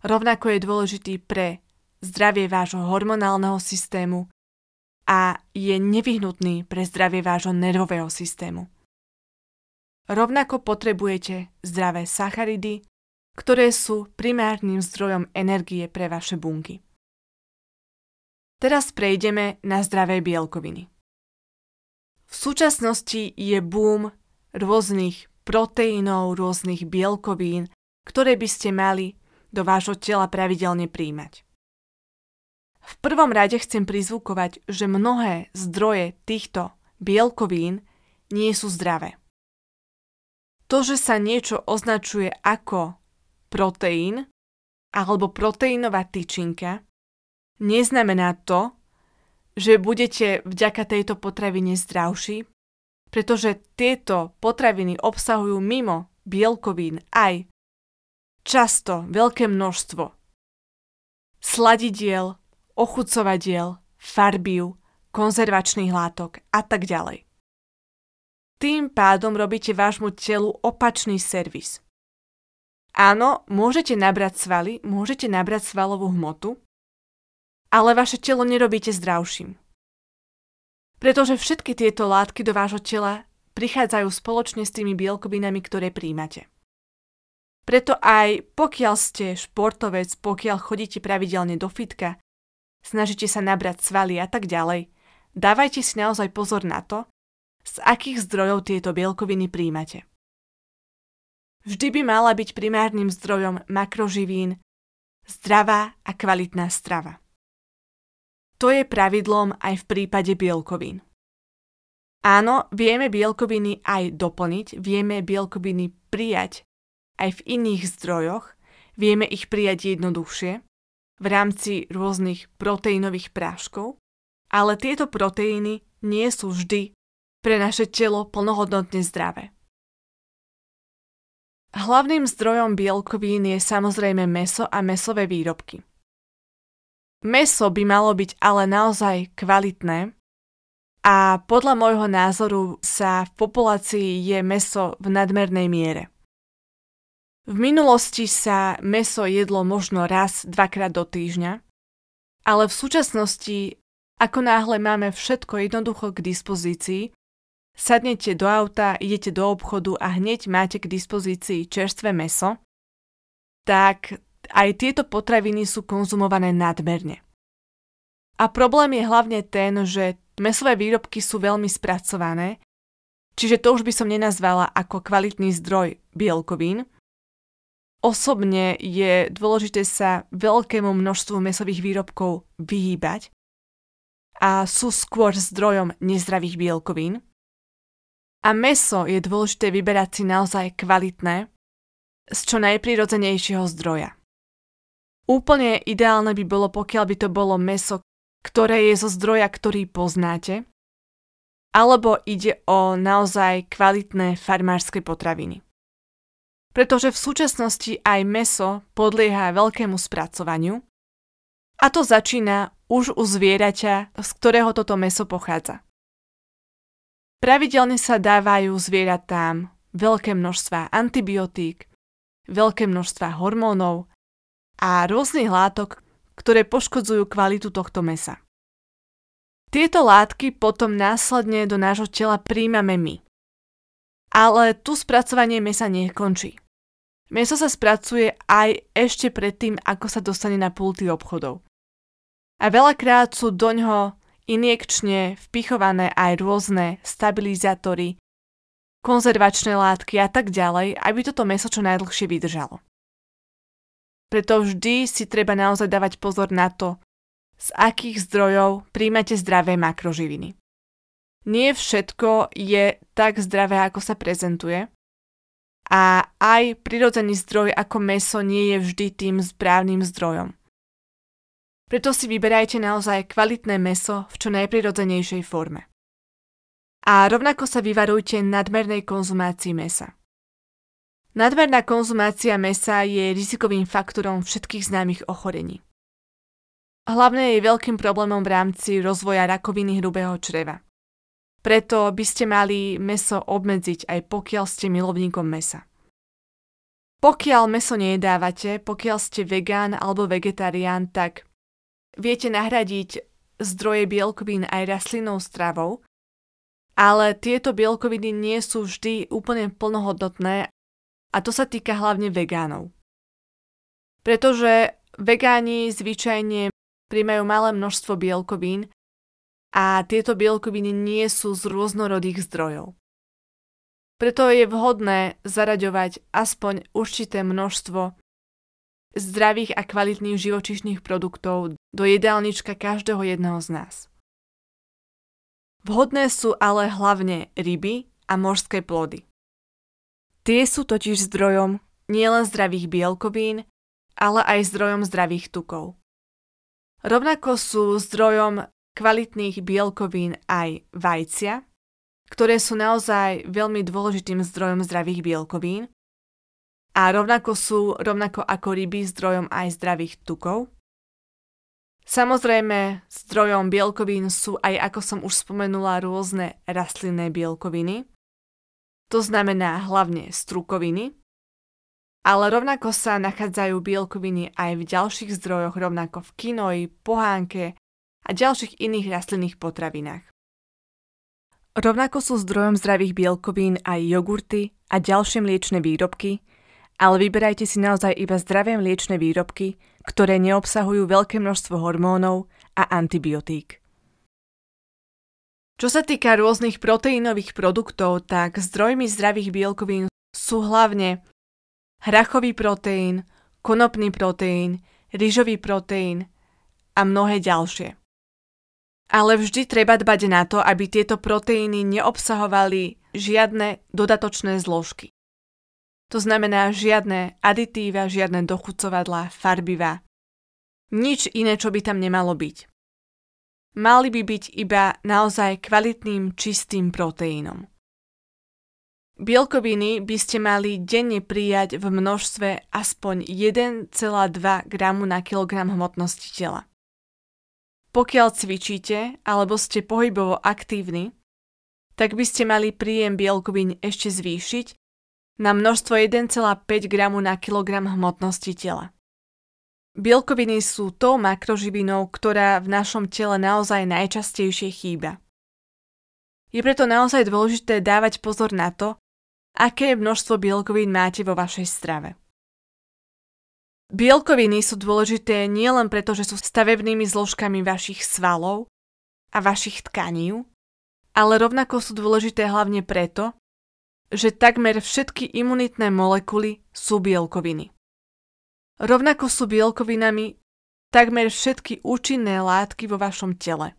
Rovnako je dôležitý pre zdravie vášho hormonálneho systému a je nevyhnutný pre zdravie vášho nervového systému. Rovnako potrebujete zdravé sacharidy, ktoré sú primárnym zdrojom energie pre vaše bunky. Teraz prejdeme na zdravé bielkoviny. V súčasnosti je boom rôznych proteínov, rôznych bielkovín, ktoré by ste mali do vášho tela pravidelne príjmať. V prvom rade chcem prizvukovať, že mnohé zdroje týchto bielkovín nie sú zdravé. To, že sa niečo označuje ako proteín alebo proteínová tyčinka, neznamená to, že budete vďaka tejto potravine zdravší, pretože tieto potraviny obsahujú mimo bielkovín aj často veľké množstvo sladidiel, ochucovadiel, farbiu, konzervačných látok a tak ďalej. Tým pádom robíte vášmu telu opačný servis. Áno, môžete nabrať svaly, môžete nabrať svalovú hmotu, ale vaše telo nerobíte zdravším. Pretože všetky tieto látky do vášho tela prichádzajú spoločne s tými bielkovinami, ktoré príjmate. Preto aj pokiaľ ste športovec, pokiaľ chodíte pravidelne do fitka, snažíte sa nabrať svaly a tak ďalej, dávajte si naozaj pozor na to, z akých zdrojov tieto bielkoviny príjmate. Vždy by mala byť primárnym zdrojom makroživín zdravá a kvalitná strava. To je pravidlom aj v prípade bielkovín. Áno, vieme bielkoviny aj doplniť, vieme bielkoviny prijať aj v iných zdrojoch, vieme ich prijať jednoduchšie v rámci rôznych proteínových práškov, ale tieto proteíny nie sú vždy pre naše telo plnohodnotne zdravé. Hlavným zdrojom bielkovín je samozrejme meso a mesové výrobky. Meso by malo byť ale naozaj kvalitné a podľa môjho názoru sa v populácii je meso v nadmernej miere. V minulosti sa meso jedlo možno raz, dvakrát do týždňa, ale v súčasnosti, ako náhle máme všetko jednoducho k dispozícii, sadnete do auta, idete do obchodu a hneď máte k dispozícii čerstvé meso, tak aj tieto potraviny sú konzumované nadmerne. A problém je hlavne ten, že mesové výrobky sú veľmi spracované, čiže to už by som nenazvala ako kvalitný zdroj bielkovín. Osobne je dôležité sa veľkému množstvu mesových výrobkov vyhýbať a sú skôr zdrojom nezdravých bielkovín. A meso je dôležité vyberať si naozaj kvalitné, z čo najprirodzenejšieho zdroja. Úplne ideálne by bolo, pokiaľ by to bolo meso, ktoré je zo zdroja, ktorý poznáte, alebo ide o naozaj kvalitné farmárske potraviny. Pretože v súčasnosti aj meso podlieha veľkému spracovaniu a to začína už u zvieraťa, z ktorého toto meso pochádza. Pravidelne sa dávajú zvieratám veľké množstva antibiotík, veľké množstva hormónov a rôznych látok, ktoré poškodzujú kvalitu tohto mesa. Tieto látky potom následne do nášho tela príjmame my. Ale tu spracovanie mesa nekončí. Meso sa spracuje aj ešte predtým, ako sa dostane na pulty obchodov. A veľakrát sú doňho injekčne vpichované aj rôzne stabilizátory, konzervačné látky a tak ďalej, aby toto meso čo najdlhšie vydržalo. Preto vždy si treba naozaj dávať pozor na to, z akých zdrojov príjmate zdravé makroživiny. Nie všetko je tak zdravé, ako sa prezentuje a aj prirodzený zdroj ako meso nie je vždy tým správnym zdrojom. Preto si vyberajte naozaj kvalitné meso v čo najprirodzenejšej forme. A rovnako sa vyvarujte nadmernej konzumácii mesa. Nadmerná konzumácia mesa je rizikovým faktorom všetkých známych ochorení. Hlavne je veľkým problémom v rámci rozvoja rakoviny hrubého čreva. Preto by ste mali meso obmedziť aj pokiaľ ste milovníkom mesa. Pokiaľ meso nejedávate, pokiaľ ste vegán alebo vegetarián, tak viete nahradiť zdroje bielkovín aj rastlinnou stravou, ale tieto bielkoviny nie sú vždy úplne plnohodnotné a to sa týka hlavne vegánov. Pretože vegáni zvyčajne príjmajú malé množstvo bielkovín a tieto bielkoviny nie sú z rôznorodých zdrojov. Preto je vhodné zaraďovať aspoň určité množstvo zdravých a kvalitných živočišných produktov do jedálnička každého jedného z nás. Vhodné sú ale hlavne ryby a morské plody. Tie sú totiž zdrojom nielen zdravých bielkovín, ale aj zdrojom zdravých tukov. Rovnako sú zdrojom kvalitných bielkovín aj vajcia, ktoré sú naozaj veľmi dôležitým zdrojom zdravých bielkovín a rovnako sú, rovnako ako ryby, zdrojom aj zdravých tukov. Samozrejme, zdrojom bielkovín sú aj, ako som už spomenula, rôzne rastlinné bielkoviny, to znamená hlavne strukoviny, ale rovnako sa nachádzajú bielkoviny aj v ďalších zdrojoch, rovnako v kinoji, pohánke a ďalších iných rastlinných potravinách. Rovnako sú zdrojom zdravých bielkovín aj jogurty a ďalšie mliečne výrobky, ale vyberajte si naozaj iba zdravé mliečne výrobky, ktoré neobsahujú veľké množstvo hormónov a antibiotík. Čo sa týka rôznych proteínových produktov, tak zdrojmi zdravých bielkovín sú hlavne hrachový proteín, konopný proteín, rýžový proteín a mnohé ďalšie. Ale vždy treba dbať na to, aby tieto proteíny neobsahovali žiadne dodatočné zložky. To znamená žiadne aditíva, žiadne dochucovadlá, farbivá. Nič iné, čo by tam nemalo byť. Mali by byť iba naozaj kvalitným, čistým proteínom. Bielkoviny by ste mali denne prijať v množstve aspoň 1,2 gramu na kilogram hmotnosti tela. Pokiaľ cvičíte alebo ste pohybovo aktívni, tak by ste mali príjem bielkovín ešte zvýšiť na množstvo 1,5 gramu na kilogram hmotnosti tela. Bielkoviny sú tou makroživinou, ktorá v našom tele naozaj najčastejšie chýba. Je preto naozaj dôležité dávať pozor na to, aké množstvo bielkovín máte vo vašej strave. Bielkoviny sú dôležité nielen preto, že sú stavebnými zložkami vašich svalov a vašich tkaní, ale rovnako sú dôležité hlavne preto, že takmer všetky imunitné molekuly sú bielkoviny. Rovnako sú bielkovinami takmer všetky účinné látky vo vašom tele.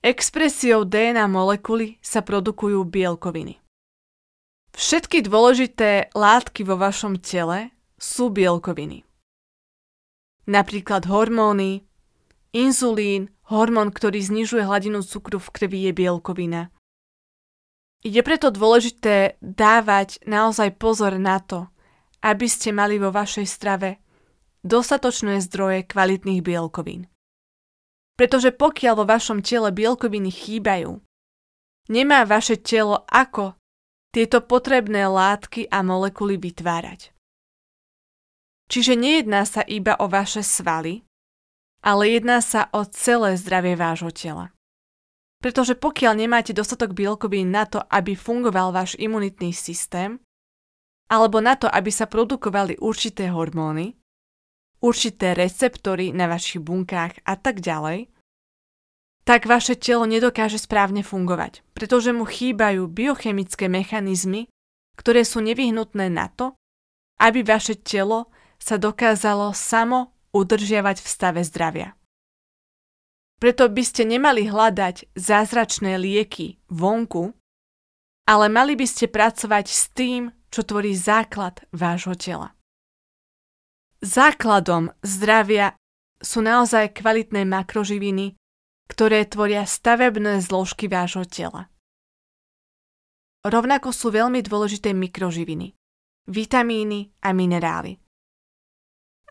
Expresiou DNA molekuly sa produkujú bielkoviny. Všetky dôležité látky vo vašom tele sú bielkoviny. Napríklad hormóny, inzulín, hormón, ktorý znižuje hladinu cukru v krvi, je bielkovina. Je preto dôležité dávať naozaj pozor na to, aby ste mali vo vašej strave dostatočné zdroje kvalitných bielkovín. Pretože pokiaľ vo vašom tele bielkoviny chýbajú, nemá vaše telo ako tieto potrebné látky a molekuly vytvárať. Čiže nejedná sa iba o vaše svaly, ale jedná sa o celé zdravie vášho tela. Pretože pokiaľ nemáte dostatok bielkovín na to, aby fungoval váš imunitný systém, alebo na to, aby sa produkovali určité hormóny, určité receptory na vašich bunkách a tak ďalej, tak vaše telo nedokáže správne fungovať, pretože mu chýbajú biochemické mechanizmy, ktoré sú nevyhnutné na to, aby vaše telo sa dokázalo samo udržiavať v stave zdravia. Preto by ste nemali hľadať zázračné lieky vonku, ale mali by ste pracovať s tým, čo tvorí základ vášho tela. Základom zdravia sú naozaj kvalitné makroživiny, ktoré tvoria stavebné zložky vášho tela. Rovnako sú veľmi dôležité mikroživiny, vitamíny a minerály.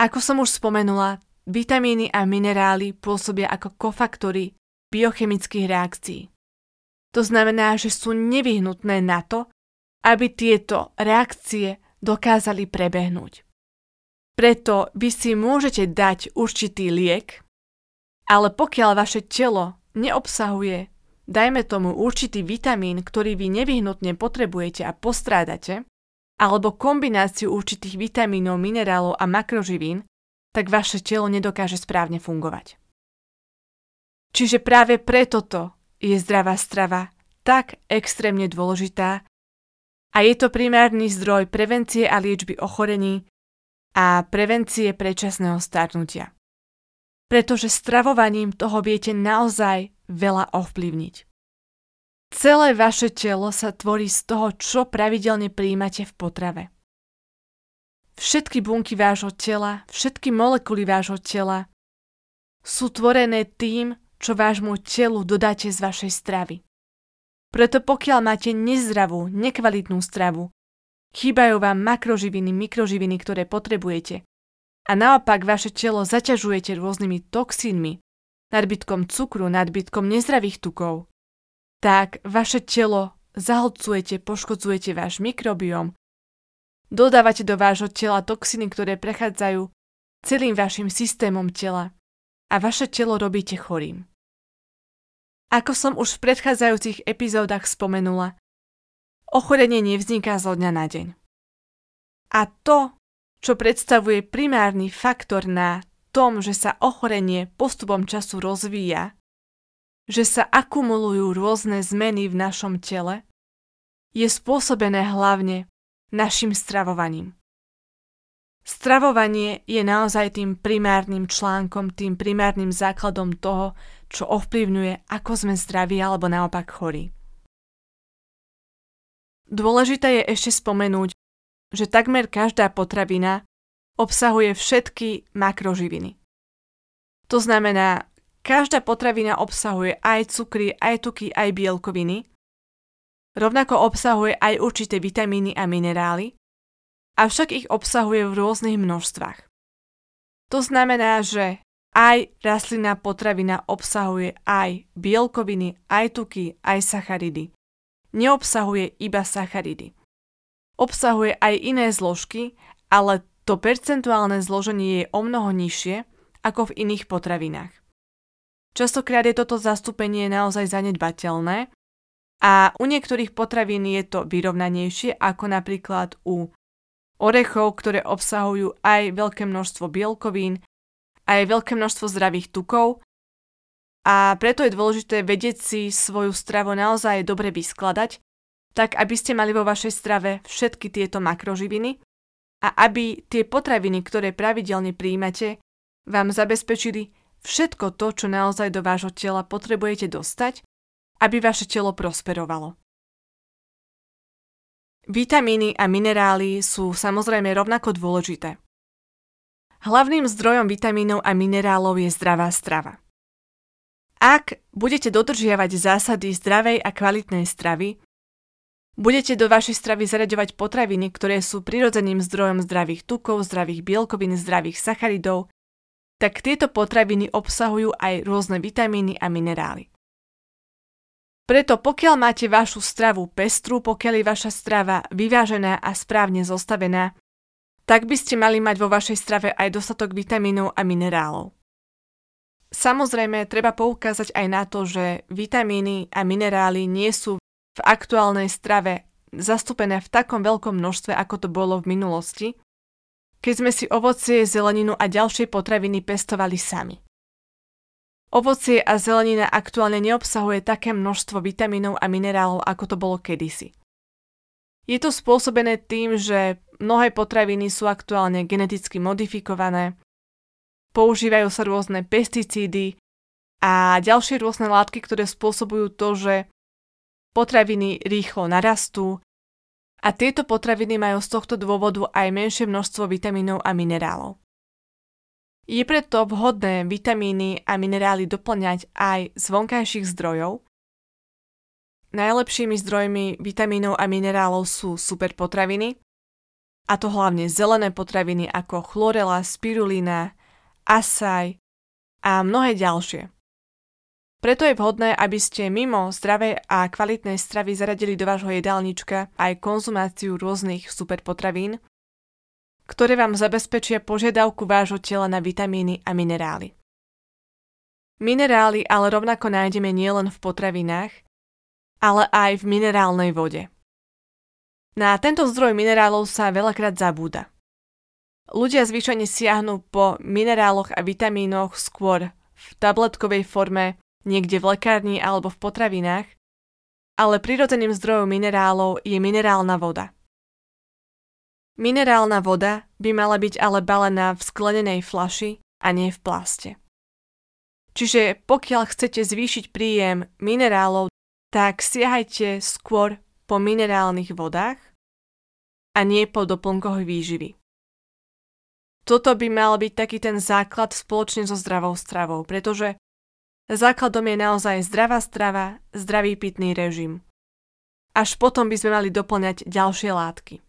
Ako som už spomenula, vitamíny a minerály pôsobia ako kofaktory biochemických reakcií. To znamená, že sú nevyhnutné na to, aby tieto reakcie dokázali prebehnúť. Preto vy si môžete dať určitý liek, ale pokiaľ vaše telo neobsahuje, dajme tomu určitý vitamín, ktorý vy nevyhnutne potrebujete a postrádate, alebo kombináciu určitých vitamínov, minerálov a makroživín, tak vaše telo nedokáže správne fungovať. Čiže práve preto to je zdravá strava tak extrémne dôležitá a je to primárny zdroj prevencie a liečby ochorení a prevencie predčasného starnutia. Pretože stravovaním toho viete naozaj veľa ovplyvniť. Celé vaše telo sa tvorí z toho, čo pravidelne príjmate v potrave. Všetky bunky vášho tela, všetky molekuly vášho tela sú tvorené tým, čo vášmu telu dodáte z vašej stravy. Preto pokiaľ máte nezdravú, nekvalitnú stravu, chýbajú vám makroživiny, mikroživiny, ktoré potrebujete a naopak vaše telo zaťažujete rôznymi toxínmi, nadbytkom cukru, nadbytkom nezdravých tukov, tak vaše telo zahlcujete, poškodzujete váš mikrobióm, dodávate do vášho tela toxiny, ktoré prechádzajú celým vašim systémom tela a vaše telo robíte chorým. Ako som už v predchádzajúcich epizódach spomenula, ochorenie nevzniká zo dňa na deň. A to, čo predstavuje primárny faktor na tom, že sa ochorenie postupom času rozvíja, že sa akumulujú rôzne zmeny v našom tele, je spôsobené hlavne našim stravovaním. Stravovanie je naozaj tým primárnym článkom, tým primárnym základom toho, čo ovplyvňuje, ako sme zdraví alebo naopak chorí. Dôležité je ešte spomenúť, že takmer každá potravina obsahuje všetky makroživiny. To znamená, každá potravina obsahuje aj cukry, aj tuky, aj bielkoviny. Rovnako obsahuje aj určité vitamíny a minerály, avšak ich obsahuje v rôznych množstvách. To znamená, že aj rastlinná potravina obsahuje aj bielkoviny, aj tuky, aj sacharidy. Neobsahuje iba sacharidy. Obsahuje aj iné zložky, ale to percentuálne zloženie je o mnoho nižšie ako v iných potravinách. Častokrát je toto zastúpenie naozaj zanedbateľné a u niektorých potravín je to vyrovnanejšie ako napríklad u orechov, ktoré obsahujú aj veľké množstvo bielkovín, aj veľké množstvo zdravých tukov. A preto je dôležité vedieť si svoju stravu naozaj dobre vyskladať, tak aby ste mali vo vašej strave všetky tieto makroživiny a aby tie potraviny, ktoré pravidelne príjmate, vám zabezpečili všetko to, čo naozaj do vášho tela potrebujete dostať, aby vaše telo prosperovalo. Vitamíny a minerály sú samozrejme rovnako dôležité. Hlavným zdrojom vitamínov a minerálov je zdravá strava. Ak budete dodržiavať zásady zdravej a kvalitnej stravy, budete do vašej stravy zaraďovať potraviny, ktoré sú prirodzeným zdrojom zdravých tukov, zdravých bielkovín, zdravých sacharidov, tak tieto potraviny obsahujú aj rôzne vitamíny a minerály. Preto pokiaľ máte vašu stravu pestru, pokiaľ je vaša strava vyvážená a správne zostavená, tak by ste mali mať vo vašej strave aj dostatok vitamínov a minerálov. Samozrejme, treba poukázať aj na to, že vitamíny a minerály nie sú v aktuálnej strave zastúpené v takom veľkom množstve, ako to bolo v minulosti, keď sme si ovocie, zeleninu a ďalšie potraviny pestovali sami. Ovocie a zelenina aktuálne neobsahuje také množstvo vitamínov a minerálov, ako to bolo kedysi. Je to spôsobené tým, že mnohé potraviny sú aktuálne geneticky modifikované, používajú sa rôzne pesticídy a ďalšie rôzne látky, ktoré spôsobujú to, že potraviny rýchlo narastú a tieto potraviny majú z tohto dôvodu aj menšie množstvo vitamínov a minerálov. Je preto vhodné vitamíny a minerály doplňať aj z vonkajších zdrojov. Najlepšími zdrojmi vitamínov a minerálov sú superpotraviny, a to hlavne zelené potraviny ako chlorela, spirulina, asaj a mnohé ďalšie. Preto je vhodné, aby ste mimo zdravej a kvalitnej stravy zaradili do vášho jedálnička aj konzumáciu rôznych superpotravín, ktoré vám zabezpečia požiadavku vášho tela na vitamíny a minerály. Minerály ale rovnako nájdeme nielen v potravinách, ale aj v minerálnej vode. Na tento zdroj minerálov sa veľakrát zabúda. Ľudia zvyčajne siahnu po mineráloch a vitamínoch skôr v tabletkovej forme, niekde v lekárni alebo v potravinách, ale prirodzeným zdrojom minerálov je minerálna voda. Minerálna voda by mala byť ale balená v sklenenej flaši a nie v plaste. Čiže pokiaľ chcete zvýšiť príjem minerálov, tak siahajte skôr po minerálnych vodách a nie po doplnkoch výživy. Toto by mal byť taký ten základ spoločne so zdravou stravou, pretože základom je naozaj zdravá strava, zdravý pitný režim. Až potom by sme mali doplňať ďalšie látky.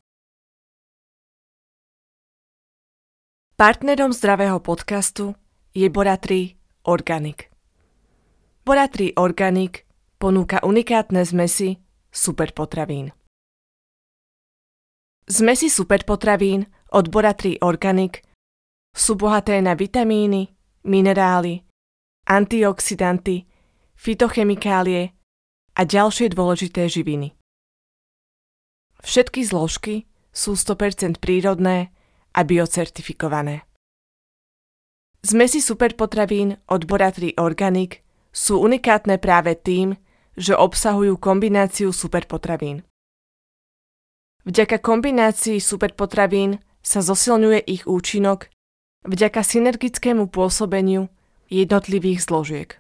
Partnerom zdravého podcastu je Bora3 Organic. Bora3 Organic ponúka unikátne zmesy superpotravín. Zmesy superpotravín od Bora3 Organic sú bohaté na vitamíny, minerály, antioxidanty, fitochemikálie a ďalšie dôležité živiny. Všetky zložky sú 100% prírodné a biocertifikované. Zmesi superpotravín od Boratry Organic sú unikátne práve tým, že obsahujú kombináciu superpotravín. Vďaka kombinácii superpotravín sa zosilňuje ich účinok vďaka synergickému pôsobeniu jednotlivých zložiek.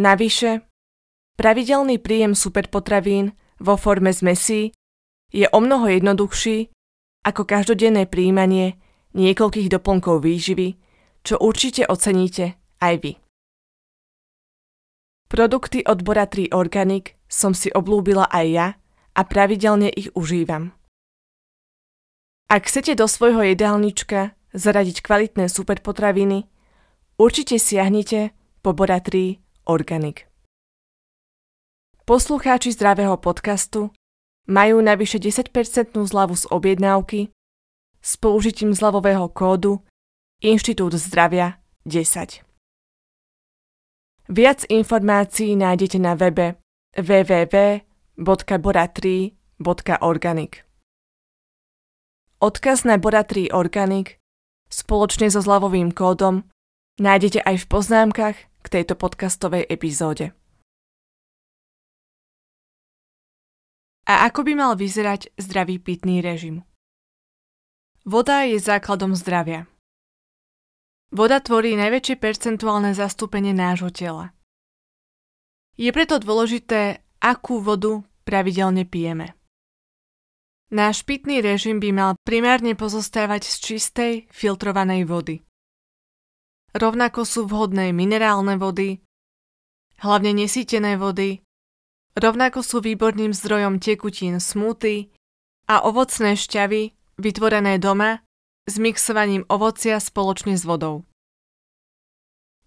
Navyše, pravidelný príjem superpotravín vo forme zmesí je o mnoho jednoduchší ako každodenné príjmanie niekoľkých doplnkov výživy, čo určite oceníte aj vy. Produkty od Bora 3 Organic som si oblúbila aj ja a pravidelne ich užívam. Ak chcete do svojho jedálnička zaradiť kvalitné superpotraviny, určite siahnite po Bora 3 Organic. Poslucháči zdravého podcastu majú navyše 10% zľavu z objednávky s použitím zľavového kódu Inštitút zdravia 10. Viac informácií nájdete na webe www.bora3.organic. Odkaz na Bora 3 Organic spoločne so zľavovým kódom nájdete aj v poznámkach k tejto podcastovej epizóde. A ako by mal vyzerať zdravý pitný režim? Voda je základom zdravia. Voda tvorí najväčšie percentuálne zastúpenie nášho tela. Je preto dôležité, akú vodu pravidelne pijeme. Náš pitný režim by mal primárne pozostávať z čistej, filtrovanej vody. Rovnako sú vhodné minerálne vody, hlavne nesítené vody, rovnako sú výborným zdrojom tekutín smuty a ovocné šťavy vytvorené doma s mixovaním ovocia spoločne s vodou.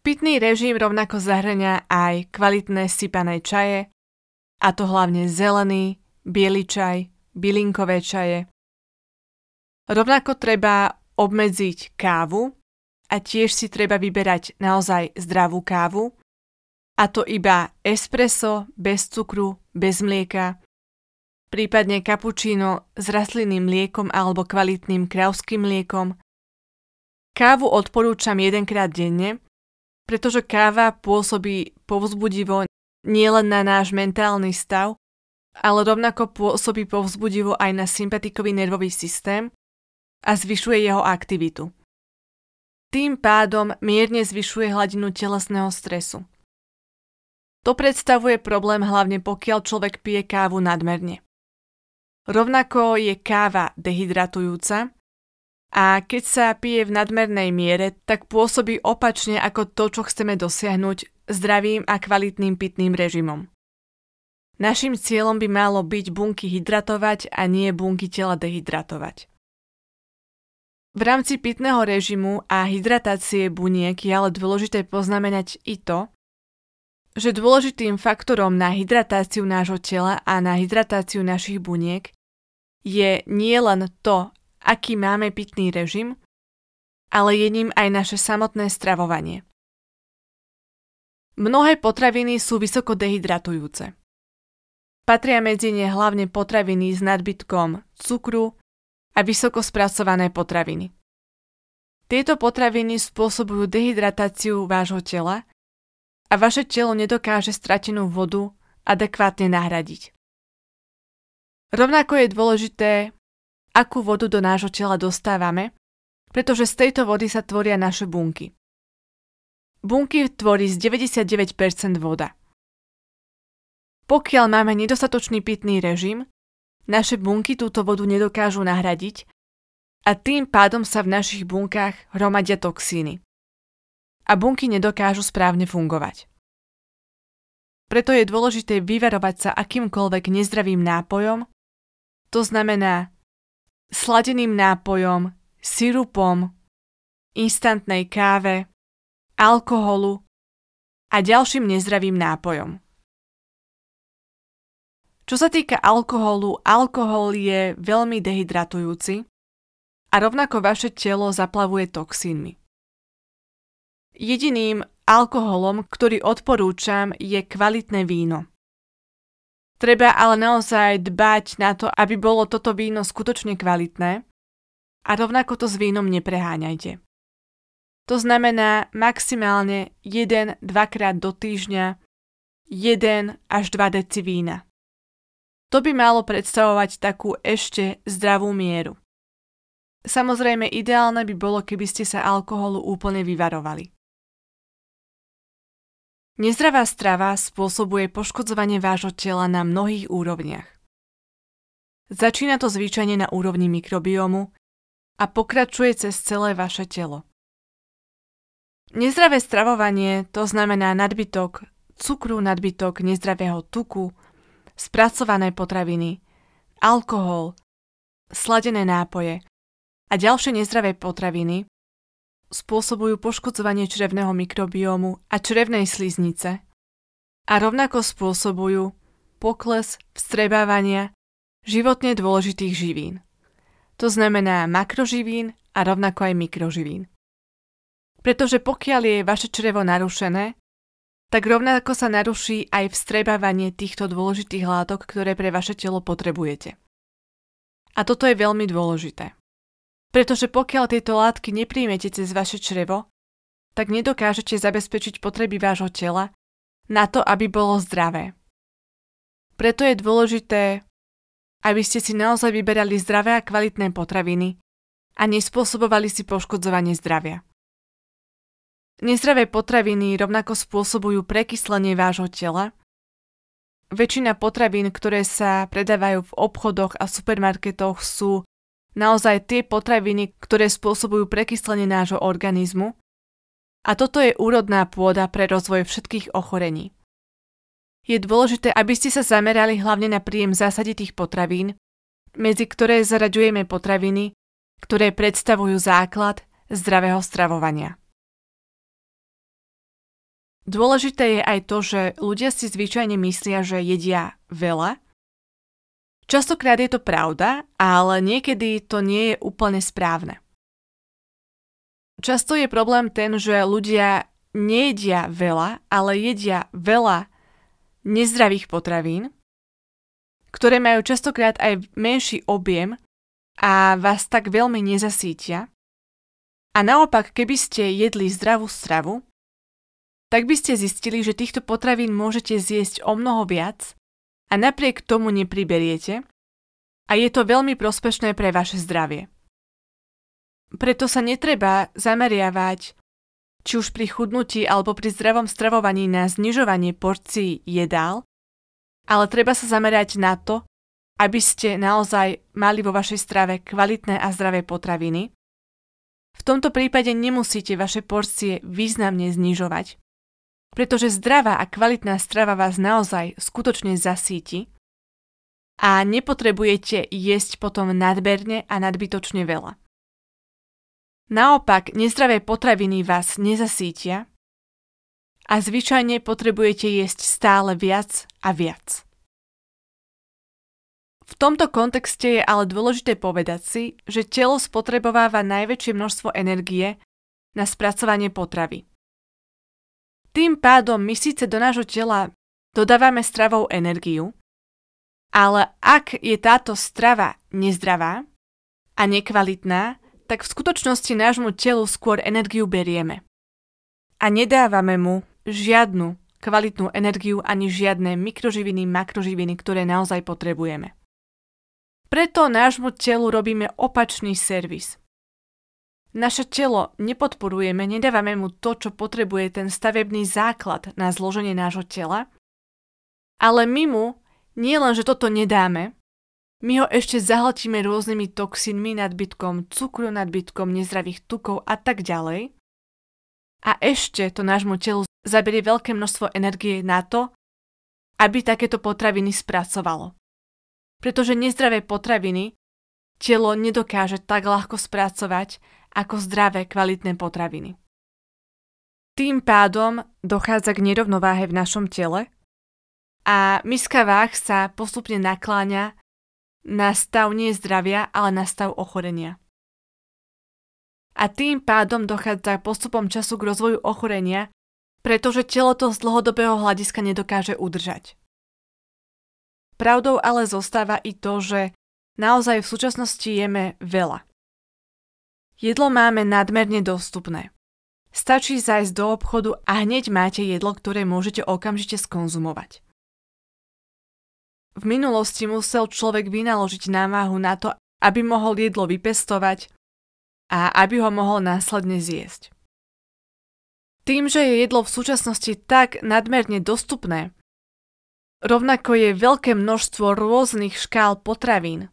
Pitný režim rovnako zahrania aj kvalitné sypané čaje, a to hlavne zelený, biely čaj, bylinkové čaje. Rovnako treba obmedziť kávu a tiež si treba vyberať naozaj zdravú kávu, a to iba espresso, bez cukru, bez mlieka, prípadne kapučíno s rastlinným mliekom alebo kvalitným krauským mliekom. Kávu odporúčam jedenkrát denne, pretože káva pôsobí povzbudivo nielen na náš mentálny stav, ale rovnako pôsobí povzbudivo aj na sympatikový nervový systém a zvyšuje jeho aktivitu. Tým pádom mierne zvyšuje hladinu telesného stresu. To predstavuje problém hlavne pokiaľ človek pije kávu nadmerne. Rovnako je káva dehydratujúca a keď sa pije v nadmernej miere, tak pôsobí opačne ako to, čo chceme dosiahnuť zdravým a kvalitným pitným režimom. Našim cieľom by malo byť bunky hydratovať a nie bunky tela dehydratovať. V rámci pitného režimu a hydratácie buniek je ale dôležité poznamenať i to, že dôležitým faktorom na hydratáciu nášho tela a na hydratáciu našich buniek je nie len to, aký máme pitný režim, ale je ním aj naše samotné stravovanie. Mnohé potraviny sú vysoko dehydratujúce. Patria medzi ne hlavne potraviny s nadbytkom cukru a vysoko spracované potraviny. Tieto potraviny spôsobujú dehydratáciu vášho tela a vaše telo nedokáže stratenú vodu adekvátne nahradiť. Rovnako je dôležité, akú vodu do nášho tela dostávame, pretože z tejto vody sa tvoria naše bunky. Bunky tvorí z 99% voda. Pokiaľ máme nedostatočný pitný režim, naše bunky túto vodu nedokážu nahradiť a tým pádom sa v našich bunkách hromadia toxíny a bunky nedokážu správne fungovať. Preto je dôležité vyvarovať sa akýmkoľvek nezdravým nápojom, to znamená sladeným nápojom, sirupom, instantnej káve, alkoholu a ďalším nezdravým nápojom. Čo sa týka alkoholu, alkohol je veľmi dehydratujúci a rovnako vaše telo zaplavuje toxínmi. Jediným alkoholom, ktorý odporúčam, je kvalitné víno. Treba ale naozaj dbať na to, aby bolo toto víno skutočne kvalitné a rovnako to s vínom nepreháňajte. To znamená maximálne 1-2 krát do týždňa 1 až 2 deci vína. To by malo predstavovať takú ešte zdravú mieru. Samozrejme ideálne by bolo, keby ste sa alkoholu úplne vyvarovali. Nezdravá strava spôsobuje poškodzovanie vášho tela na mnohých úrovniach. Začína to zvyčajne na úrovni mikrobiomu a pokračuje cez celé vaše telo. Nezdravé stravovanie to znamená nadbytok cukru, nadbytok nezdravého tuku, spracované potraviny, alkohol, sladené nápoje a ďalšie nezdravé potraviny spôsobujú poškodzovanie črevného mikrobiomu a črevnej sliznice a rovnako spôsobujú pokles vstrebávania životne dôležitých živín. To znamená makroživín a rovnako aj mikroživín. Pretože pokiaľ je vaše črevo narušené, tak rovnako sa naruší aj vstrebávanie týchto dôležitých látok, ktoré pre vaše telo potrebujete. A toto je veľmi dôležité. Pretože pokiaľ tieto látky nepríjmete cez vaše črevo, tak nedokážete zabezpečiť potreby vášho tela na to, aby bolo zdravé. Preto je dôležité, aby ste si naozaj vyberali zdravé a kvalitné potraviny a nespôsobovali si poškodzovanie zdravia. Nezdravé potraviny rovnako spôsobujú prekyslenie vášho tela. Väčšina potravín, ktoré sa predávajú v obchodoch a supermarketoch sú naozaj tie potraviny, ktoré spôsobujú prekyslenie nášho organizmu. A toto je úrodná pôda pre rozvoj všetkých ochorení. Je dôležité, aby ste sa zamerali hlavne na príjem zásaditých potravín, medzi ktoré zaraďujeme potraviny, ktoré predstavujú základ zdravého stravovania. Dôležité je aj to, že ľudia si zvyčajne myslia, že jedia veľa. Častokrát je to pravda, ale niekedy to nie je úplne správne. Často je problém ten, že ľudia nejedia veľa, ale jedia veľa nezdravých potravín, ktoré majú častokrát aj menší objem a vás tak veľmi nezasítia. A naopak, keby ste jedli zdravú stravu, tak by ste zistili, že týchto potravín môžete zjesť o mnoho viac a napriek tomu nepriberiete a je to veľmi prospešné pre vaše zdravie. Preto sa netreba zameriavať či už pri chudnutí alebo pri zdravom stravovaní na znižovanie porcií jedál, ale treba sa zamerať na to, aby ste naozaj mali vo vašej strave kvalitné a zdravé potraviny. V tomto prípade nemusíte vaše porcie významne znižovať, pretože zdravá a kvalitná strava vás naozaj skutočne zasíti a nepotrebujete jesť potom nadberne a nadbytočne veľa. Naopak, nezdravé potraviny vás nezasítia a zvyčajne potrebujete jesť stále viac a viac. V tomto kontexte je ale dôležité povedať si, že telo spotrebováva najväčšie množstvo energie na spracovanie potravy. Tým pádom my síce do nášho tela dodávame stravou energiu, ale ak je táto strava nezdravá a nekvalitná, tak v skutočnosti nášmu telu skôr energiu berieme. A nedávame mu žiadnu kvalitnú energiu ani žiadne mikroživiny, makroživiny, ktoré naozaj potrebujeme. Preto nášmu telu robíme opačný servis. Naše telo nepodporujeme, nedávame mu to, čo potrebuje ten stavebný základ na zloženie nášho tela, ale my mu nie len, že toto nedáme, my ho ešte zahltíme rôznymi toxínmi, nadbytkom cukru, nadbytkom nezdravých tukov a tak ďalej. A ešte to nášmu telu zaberie veľké množstvo energie na to, aby takéto potraviny spracovalo. Pretože nezdravé potraviny telo nedokáže tak ľahko spracovať ako zdravé kvalitné potraviny. Tým pádom dochádza k nerovnováhe v našom tele a miska váh sa postupne nakláňa na stav nie zdravia, ale na stav ochorenia. A tým pádom dochádza postupom času k rozvoju ochorenia, pretože telo to z dlhodobého hľadiska nedokáže udržať. Pravdou ale zostáva i to, že naozaj v súčasnosti jeme veľa. Jedlo máme nadmerne dostupné. Stačí zajsť do obchodu a hneď máte jedlo, ktoré môžete okamžite skonzumovať. V minulosti musel človek vynaložiť námahu na to, aby mohol jedlo vypestovať a aby ho mohol následne zjesť. Tým, že je jedlo v súčasnosti tak nadmerne dostupné, rovnako je veľké množstvo rôznych škál potravín,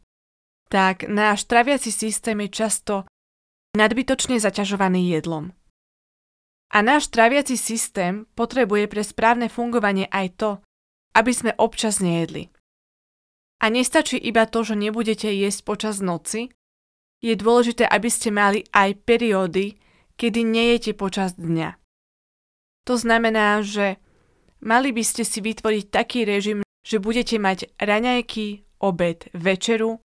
tak náš traviaci systém je často nadbytočne zaťažovaný jedlom. A náš traviaci systém potrebuje pre správne fungovanie aj to, aby sme občas nejedli. A nestačí iba to, že nebudete jesť počas noci, je dôležité, aby ste mali aj periódy, kedy nejete počas dňa. To znamená, že mali by ste si vytvoriť taký režim, že budete mať raňajky, obed, večeru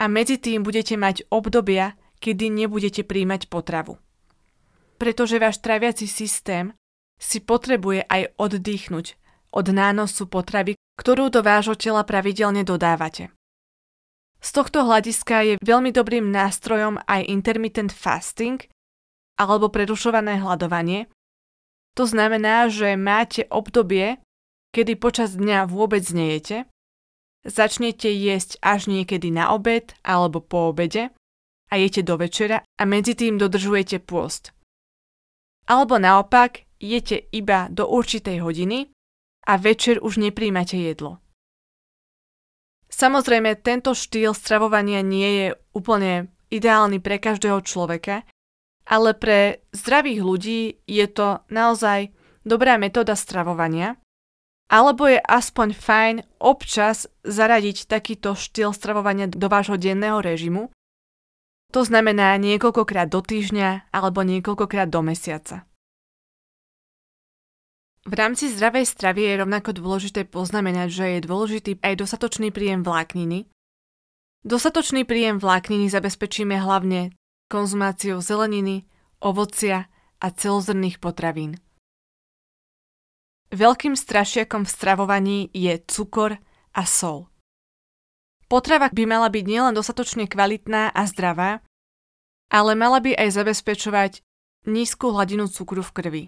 a medzi tým budete mať obdobia, kedy nebudete príjmať potravu. Pretože váš traviaci systém si potrebuje aj oddychnúť od nánosu potravy, ktorú do vášho tela pravidelne dodávate. Z tohto hľadiska je veľmi dobrým nástrojom aj intermittent fasting alebo prerušované hľadovanie, to znamená, že máte obdobie, kedy počas dňa vôbec nejete, začnete jesť až niekedy na obed alebo po obede a jete do večera a medzi tým dodržujete pôst. Alebo naopak, jete iba do určitej hodiny a večer už nepríjmate jedlo. Samozrejme, tento štýl stravovania nie je úplne ideálny pre každého človeka, ale pre zdravých ľudí je to naozaj dobrá metóda stravovania, alebo je aspoň fajn občas zaradiť takýto štýl stravovania do vášho denného režimu. To znamená niekoľkokrát do týždňa alebo niekoľkokrát do mesiaca. V rámci zdravej stravy je rovnako dôležité poznamenať, že je dôležitý aj dostatočný príjem vlákniny. Dostatočný príjem vlákniny zabezpečíme hlavne konzumáciou zeleniny, ovocia a celozrných potravín. Veľkým strašiakom v stravovaní je cukor a sol. Potrava by mala byť nielen dostatočne kvalitná a zdravá, ale mala by aj zabezpečovať nízku hladinu cukru v krvi.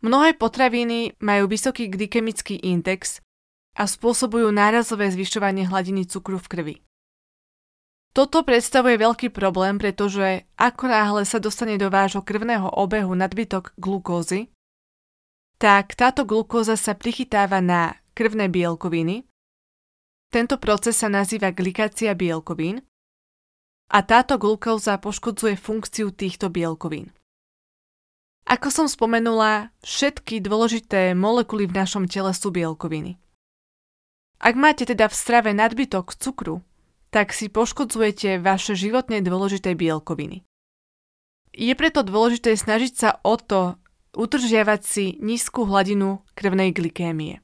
Mnohé potraviny majú vysoký glykemický index a spôsobujú nárazové zvyšovanie hladiny cukru v krvi. Toto predstavuje veľký problém, pretože ako náhle sa dostane do vášho krvného obehu nadbytok glukózy, tak táto glukóza sa prichytáva na krvné bielkoviny. Tento proces sa nazýva glikácia bielkovín a táto glukóza poškodzuje funkciu týchto bielkovín. Ako som spomenula, všetky dôležité molekuly v našom tele sú bielkoviny. Ak máte teda v strave nadbytok cukru, tak si poškodzujete vaše životne dôležité bielkoviny. Je preto dôležité snažiť sa o to udržiavať si nízku hladinu krvnej glikémie.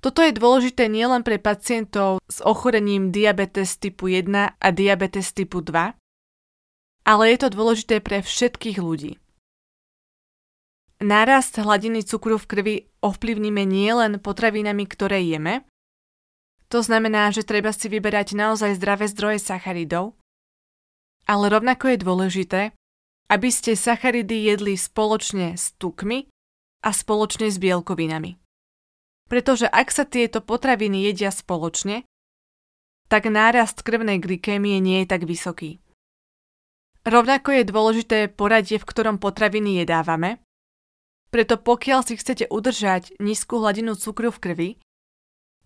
Toto je dôležité nielen pre pacientov s ochorením diabetes typu 1 a diabetes typu 2, ale je to dôležité pre všetkých ľudí. Nárast hladiny cukru v krvi ovplyvníme nielen potravinami, ktoré jeme, to znamená, že treba si vyberať naozaj zdravé zdroje sacharidov, ale rovnako je dôležité, aby ste sacharidy jedli spoločne s tukmi a spoločne s bielkovinami. Pretože ak sa tieto potraviny jedia spoločne, tak nárast krvnej glykémie nie je tak vysoký. Rovnako je dôležité poradie, v ktorom potraviny jedávame, preto pokiaľ si chcete udržať nízku hladinu cukru v krvi,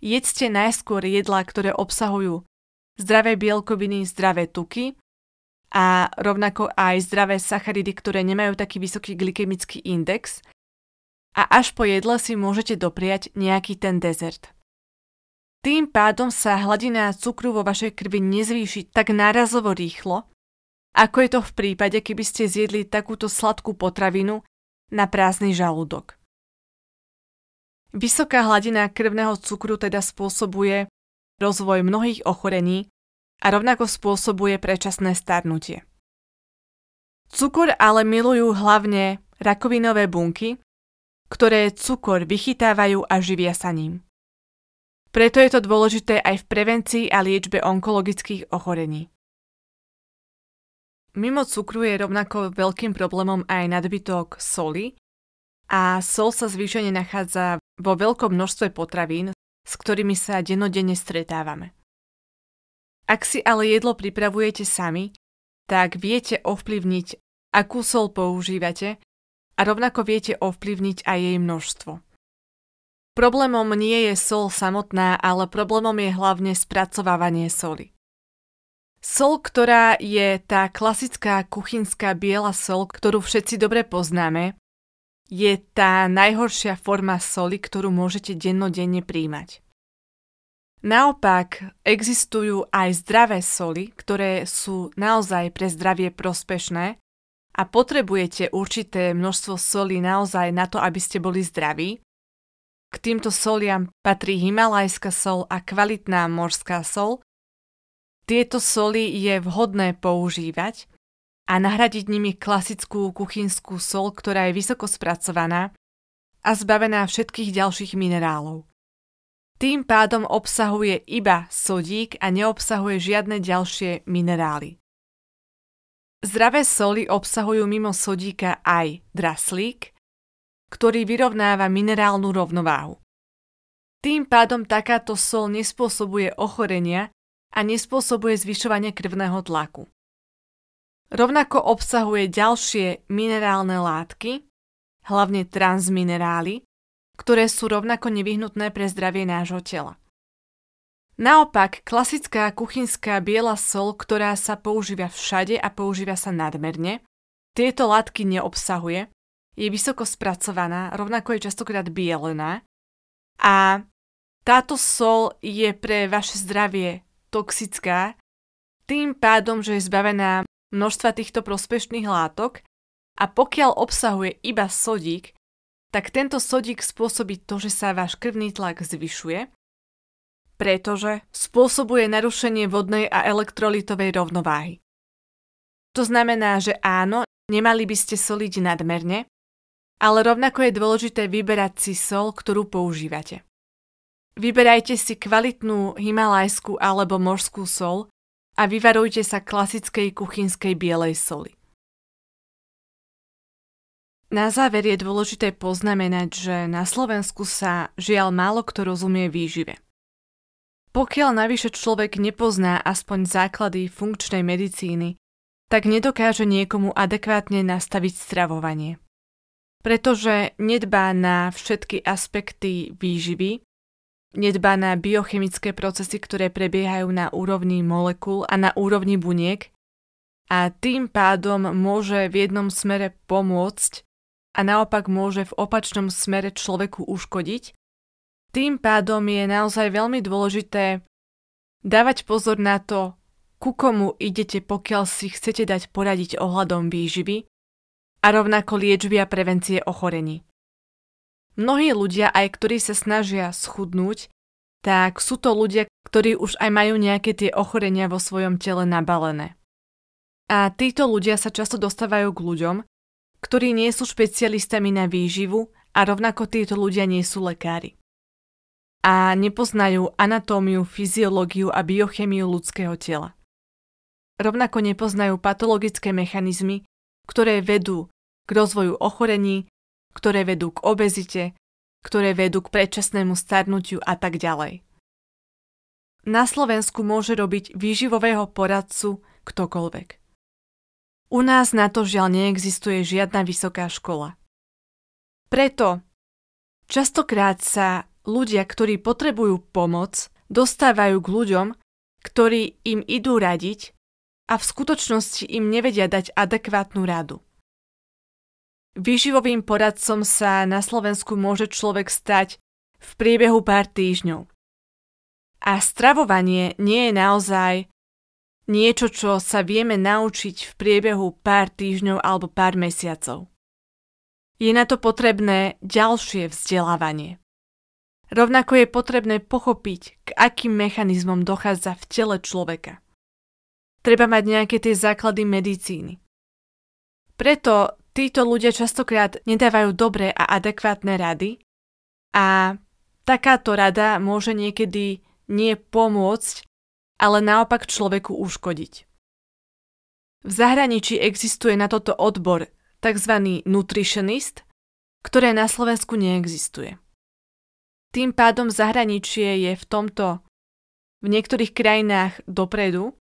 Jedzte najskôr jedlá, ktoré obsahujú zdravé bielkoviny, zdravé tuky a rovnako aj zdravé sacharidy, ktoré nemajú taký vysoký glykemický index a až po jedle si môžete dopriať nejaký ten dezert. Tým pádom sa hladina cukru vo vašej krvi nezvýši tak nárazovo rýchlo, ako je to v prípade, keby ste zjedli takúto sladkú potravinu na prázdny žalúdok. Vysoká hladina krvného cukru teda spôsobuje rozvoj mnohých ochorení a rovnako spôsobuje predčasné starnutie. Cukor ale milujú hlavne rakovinové bunky, ktoré cukor vychytávajú a živia sa ním. Preto je to dôležité aj v prevencii a liečbe onkologických ochorení. Mimo cukru je rovnako veľkým problémom aj nadbytok soli a sol sa zvýšene nachádza vo veľkom množstve potravín, s ktorými sa denodenne stretávame. Ak si ale jedlo pripravujete sami, tak viete ovplyvniť akú sol používate a rovnako viete ovplyvniť aj jej množstvo. Problémom nie je sol samotná, ale problémom je hlavne spracovávanie soli. Sol, ktorá je tá klasická kuchynská biela sol, ktorú všetci dobre poznáme, je tá najhoršia forma soli, ktorú môžete dennodenne príjmať. Naopak, existujú aj zdravé soli, ktoré sú naozaj pre zdravie prospešné a potrebujete určité množstvo soli naozaj na to, aby ste boli zdraví. K týmto soliam patrí himalajská sol a kvalitná morská sol. Tieto soli je vhodné používať a nahradiť nimi klasickú kuchynskú sol, ktorá je vysoko spracovaná a zbavená všetkých ďalších minerálov. Tým pádom obsahuje iba sodík a neobsahuje žiadne ďalšie minerály. Zdravé soli obsahujú mimo sodíka aj draslík, ktorý vyrovnáva minerálnu rovnováhu. Tým pádom takáto sol nespôsobuje ochorenia a nespôsobuje zvyšovanie krvného tlaku. Rovnako obsahuje ďalšie minerálne látky, hlavne transminerály, ktoré sú rovnako nevyhnutné pre zdravie nášho tela. Naopak, klasická kuchynská biela sol, ktorá sa používa všade a používa sa nadmerne, tieto látky neobsahuje, je vysoko spracovaná, rovnako je častokrát bielená a táto sol je pre vaše zdravie toxická, tým pádom, že je zbavená množstva týchto prospešných látok a pokiaľ obsahuje iba sodík, tak tento sodík spôsobí to, že sa váš krvný tlak zvyšuje, pretože spôsobuje narušenie vodnej a elektrolitovej rovnováhy. To znamená, že áno, nemali by ste soliť nadmerne, ale rovnako je dôležité vyberať si sol, ktorú používate. Vyberajte si kvalitnú himalajskú alebo morskú sol a vyvarujte sa klasickej kuchynskej bielej soli. Na záver je dôležité poznamenať, že na Slovensku sa žiaľ málo kto rozumie výžive. Pokiaľ navyše človek nepozná aspoň základy funkčnej medicíny, tak nedokáže niekomu adekvátne nastaviť stravovanie. Pretože nedbá na všetky aspekty výživy, nedbá na biochemické procesy, ktoré prebiehajú na úrovni molekúl a na úrovni buniek a tým pádom môže v jednom smere pomôcť a naopak môže v opačnom smere človeku uškodiť. Tým pádom je naozaj veľmi dôležité dávať pozor na to, ku komu idete, pokiaľ si chcete dať poradiť ohľadom výživy a rovnako liečby a prevencie ochorení. Mnohí ľudia, aj ktorí sa snažia schudnúť, tak sú to ľudia, ktorí už aj majú nejaké tie ochorenia vo svojom tele nabalené. A títo ľudia sa často dostávajú k ľuďom, ktorí nie sú špecialistami na výživu a rovnako títo ľudia nie sú lekári. A nepoznajú anatómiu, fyziológiu a biochemiu ľudského tela. Rovnako nepoznajú patologické mechanizmy, ktoré vedú k rozvoju ochorení, ktoré vedú k obezite, ktoré vedú k predčasnému starnutiu a tak ďalej. Na Slovensku môže robiť výživového poradcu ktokoľvek. U nás na to žiaľ neexistuje žiadna vysoká škola. Preto častokrát sa ľudia, ktorí potrebujú pomoc, dostávajú k ľuďom, ktorí im idú radiť a v skutočnosti im nevedia dať adekvátnu radu. Výživovým poradcom sa na Slovensku môže človek stať v priebehu pár týždňov. A stravovanie nie je naozaj Niečo, čo sa vieme naučiť v priebehu pár týždňov alebo pár mesiacov. Je na to potrebné ďalšie vzdelávanie. Rovnako je potrebné pochopiť, k akým mechanizmom dochádza v tele človeka. Treba mať nejaké tie základy medicíny. Preto títo ľudia častokrát nedávajú dobré a adekvátne rady a takáto rada môže niekedy nie pomôcť, ale naopak človeku uškodiť. V zahraničí existuje na toto odbor tzv. nutritionist, ktoré na Slovensku neexistuje. Tým pádom zahraničie je v tomto v niektorých krajinách dopredu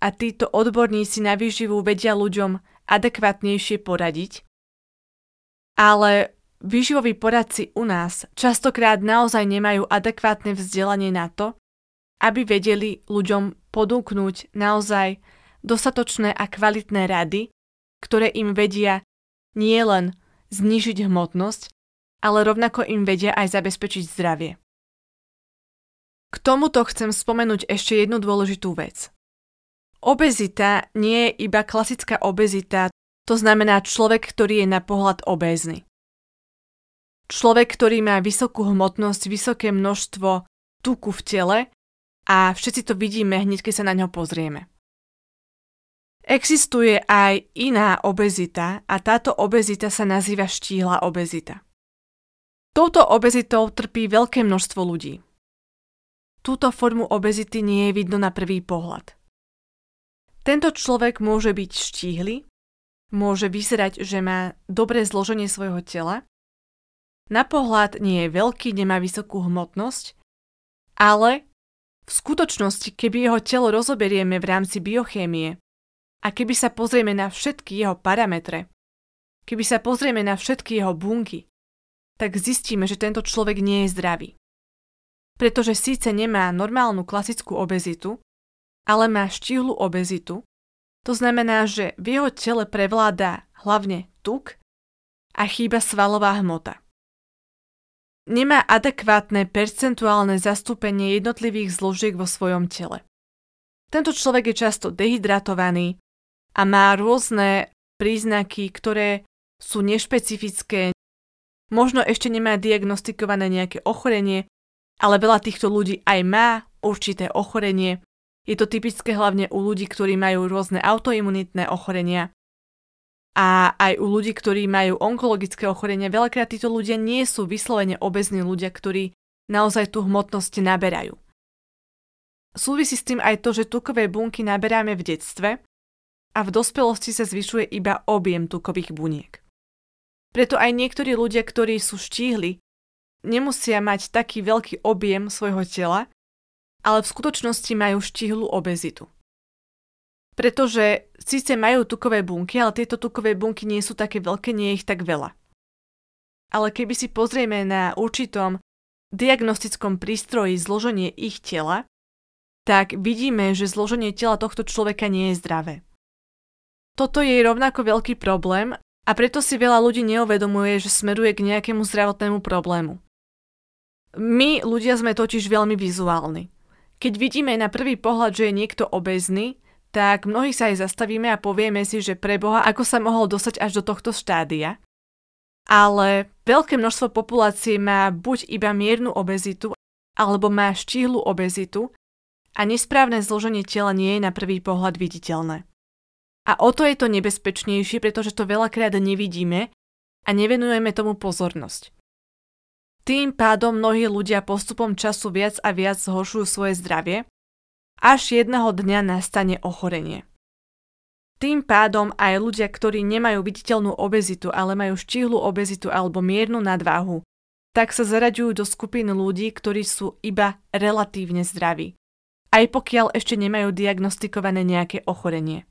a títo odborníci na výživu vedia ľuďom adekvátnejšie poradiť. Ale výživoví poradci u nás častokrát naozaj nemajú adekvátne vzdelanie na to, aby vedeli ľuďom podúknuť naozaj dostatočné a kvalitné rady, ktoré im vedia nielen znížiť hmotnosť, ale rovnako im vedia aj zabezpečiť zdravie. K tomuto chcem spomenúť ešte jednu dôležitú vec. Obezita nie je iba klasická obezita, to znamená človek, ktorý je na pohľad obézny. Človek, ktorý má vysokú hmotnosť, vysoké množstvo tuku v tele a všetci to vidíme hneď, keď sa na ňo pozrieme. Existuje aj iná obezita a táto obezita sa nazýva štíhla obezita. Touto obezitou trpí veľké množstvo ľudí. Túto formu obezity nie je vidno na prvý pohľad. Tento človek môže byť štíhly, môže vyzerať, že má dobré zloženie svojho tela, na pohľad nie je veľký, nemá vysokú hmotnosť, ale v skutočnosti, keby jeho telo rozoberieme v rámci biochémie, a keby sa pozrieme na všetky jeho parametre, keby sa pozrieme na všetky jeho bunky, tak zistíme, že tento človek nie je zdravý. Pretože síce nemá normálnu klasickú obezitu, ale má štíhlu obezitu, to znamená, že v jeho tele prevláda hlavne tuk a chýba svalová hmota. Nemá adekvátne percentuálne zastúpenie jednotlivých zložiek vo svojom tele. Tento človek je často dehydratovaný, a má rôzne príznaky, ktoré sú nešpecifické. Možno ešte nemá diagnostikované nejaké ochorenie, ale veľa týchto ľudí aj má určité ochorenie. Je to typické hlavne u ľudí, ktorí majú rôzne autoimunitné ochorenia. A aj u ľudí, ktorí majú onkologické ochorenia, veľakrát títo ľudia nie sú vyslovene obezní ľudia, ktorí naozaj tú hmotnosť naberajú. Súvisí s tým aj to, že tukové bunky naberáme v detstve a v dospelosti sa zvyšuje iba objem tukových buniek. Preto aj niektorí ľudia, ktorí sú štíhli, nemusia mať taký veľký objem svojho tela, ale v skutočnosti majú štíhlu obezitu. Pretože síce majú tukové bunky, ale tieto tukové bunky nie sú také veľké, nie je ich tak veľa. Ale keby si pozrieme na určitom diagnostickom prístroji zloženie ich tela, tak vidíme, že zloženie tela tohto človeka nie je zdravé. Toto je rovnako veľký problém a preto si veľa ľudí neuvedomuje, že smeruje k nejakému zdravotnému problému. My ľudia sme totiž veľmi vizuálni. Keď vidíme na prvý pohľad, že je niekto obezný, tak mnohí sa aj zastavíme a povieme si, že pre Boha, ako sa mohol dostať až do tohto štádia. Ale veľké množstvo populácie má buď iba miernu obezitu, alebo má štíhlu obezitu a nesprávne zloženie tela nie je na prvý pohľad viditeľné. A o to je to nebezpečnejšie, pretože to veľakrát nevidíme a nevenujeme tomu pozornosť. Tým pádom mnohí ľudia postupom času viac a viac zhoršujú svoje zdravie, až jedného dňa nastane ochorenie. Tým pádom aj ľudia, ktorí nemajú viditeľnú obezitu, ale majú štíhlu obezitu alebo miernu nadváhu, tak sa zaraďujú do skupín ľudí, ktorí sú iba relatívne zdraví, aj pokiaľ ešte nemajú diagnostikované nejaké ochorenie.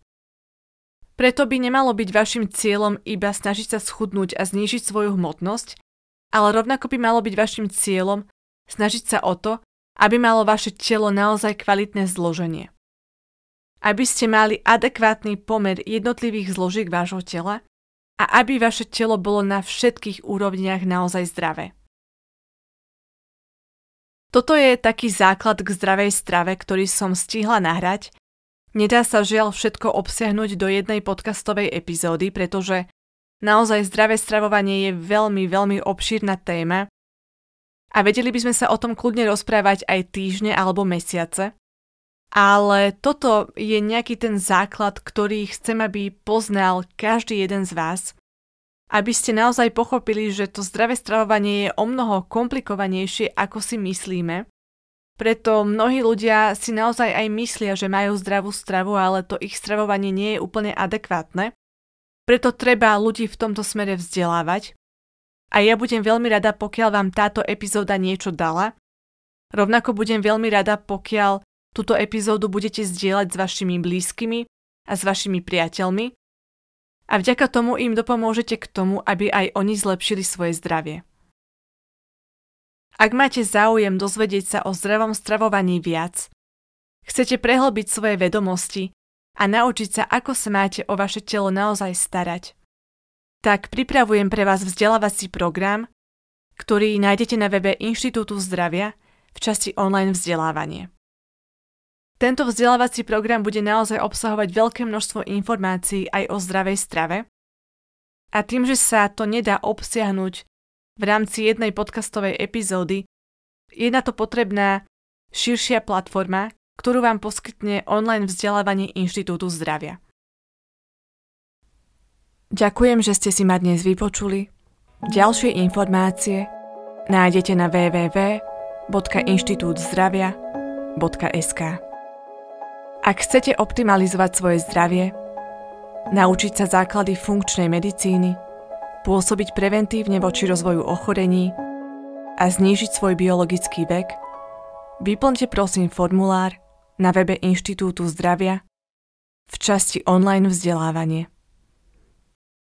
Preto by nemalo byť vašim cieľom iba snažiť sa schudnúť a znížiť svoju hmotnosť, ale rovnako by malo byť vašim cieľom snažiť sa o to, aby malo vaše telo naozaj kvalitné zloženie. Aby ste mali adekvátny pomer jednotlivých zložiek vášho tela a aby vaše telo bolo na všetkých úrovniach naozaj zdravé. Toto je taký základ k zdravej strave, ktorý som stihla nahrať Nedá sa žiaľ všetko obsiahnuť do jednej podcastovej epizódy, pretože naozaj zdravé stravovanie je veľmi, veľmi obšírna téma. A vedeli by sme sa o tom kľudne rozprávať aj týždne alebo mesiace. Ale toto je nejaký ten základ, ktorý chcem, aby poznal každý jeden z vás, aby ste naozaj pochopili, že to zdravé stravovanie je o mnoho komplikovanejšie, ako si myslíme preto mnohí ľudia si naozaj aj myslia, že majú zdravú stravu, ale to ich stravovanie nie je úplne adekvátne. Preto treba ľudí v tomto smere vzdelávať. A ja budem veľmi rada, pokiaľ vám táto epizóda niečo dala. Rovnako budem veľmi rada, pokiaľ túto epizódu budete zdieľať s vašimi blízkymi a s vašimi priateľmi. a vďaka tomu im dopomôžete k tomu, aby aj oni zlepšili svoje zdravie. Ak máte záujem dozvedieť sa o zdravom stravovaní viac, chcete prehlbiť svoje vedomosti a naučiť sa, ako sa máte o vaše telo naozaj starať, tak pripravujem pre vás vzdelávací program, ktorý nájdete na webe Inštitútu zdravia v časti online vzdelávanie. Tento vzdelávací program bude naozaj obsahovať veľké množstvo informácií aj o zdravej strave a tým, že sa to nedá obsiahnuť v rámci jednej podcastovej epizódy, je na to potrebná širšia platforma, ktorú vám poskytne online vzdelávanie Inštitútu zdravia. Ďakujem, že ste si ma dnes vypočuli. Ďalšie informácie nájdete na www.inštitútzdravia.sk Ak chcete optimalizovať svoje zdravie, naučiť sa základy funkčnej medicíny, pôsobiť preventívne voči rozvoju ochorení a znížiť svoj biologický vek, vyplňte prosím formulár na webe Inštitútu zdravia v časti online vzdelávanie.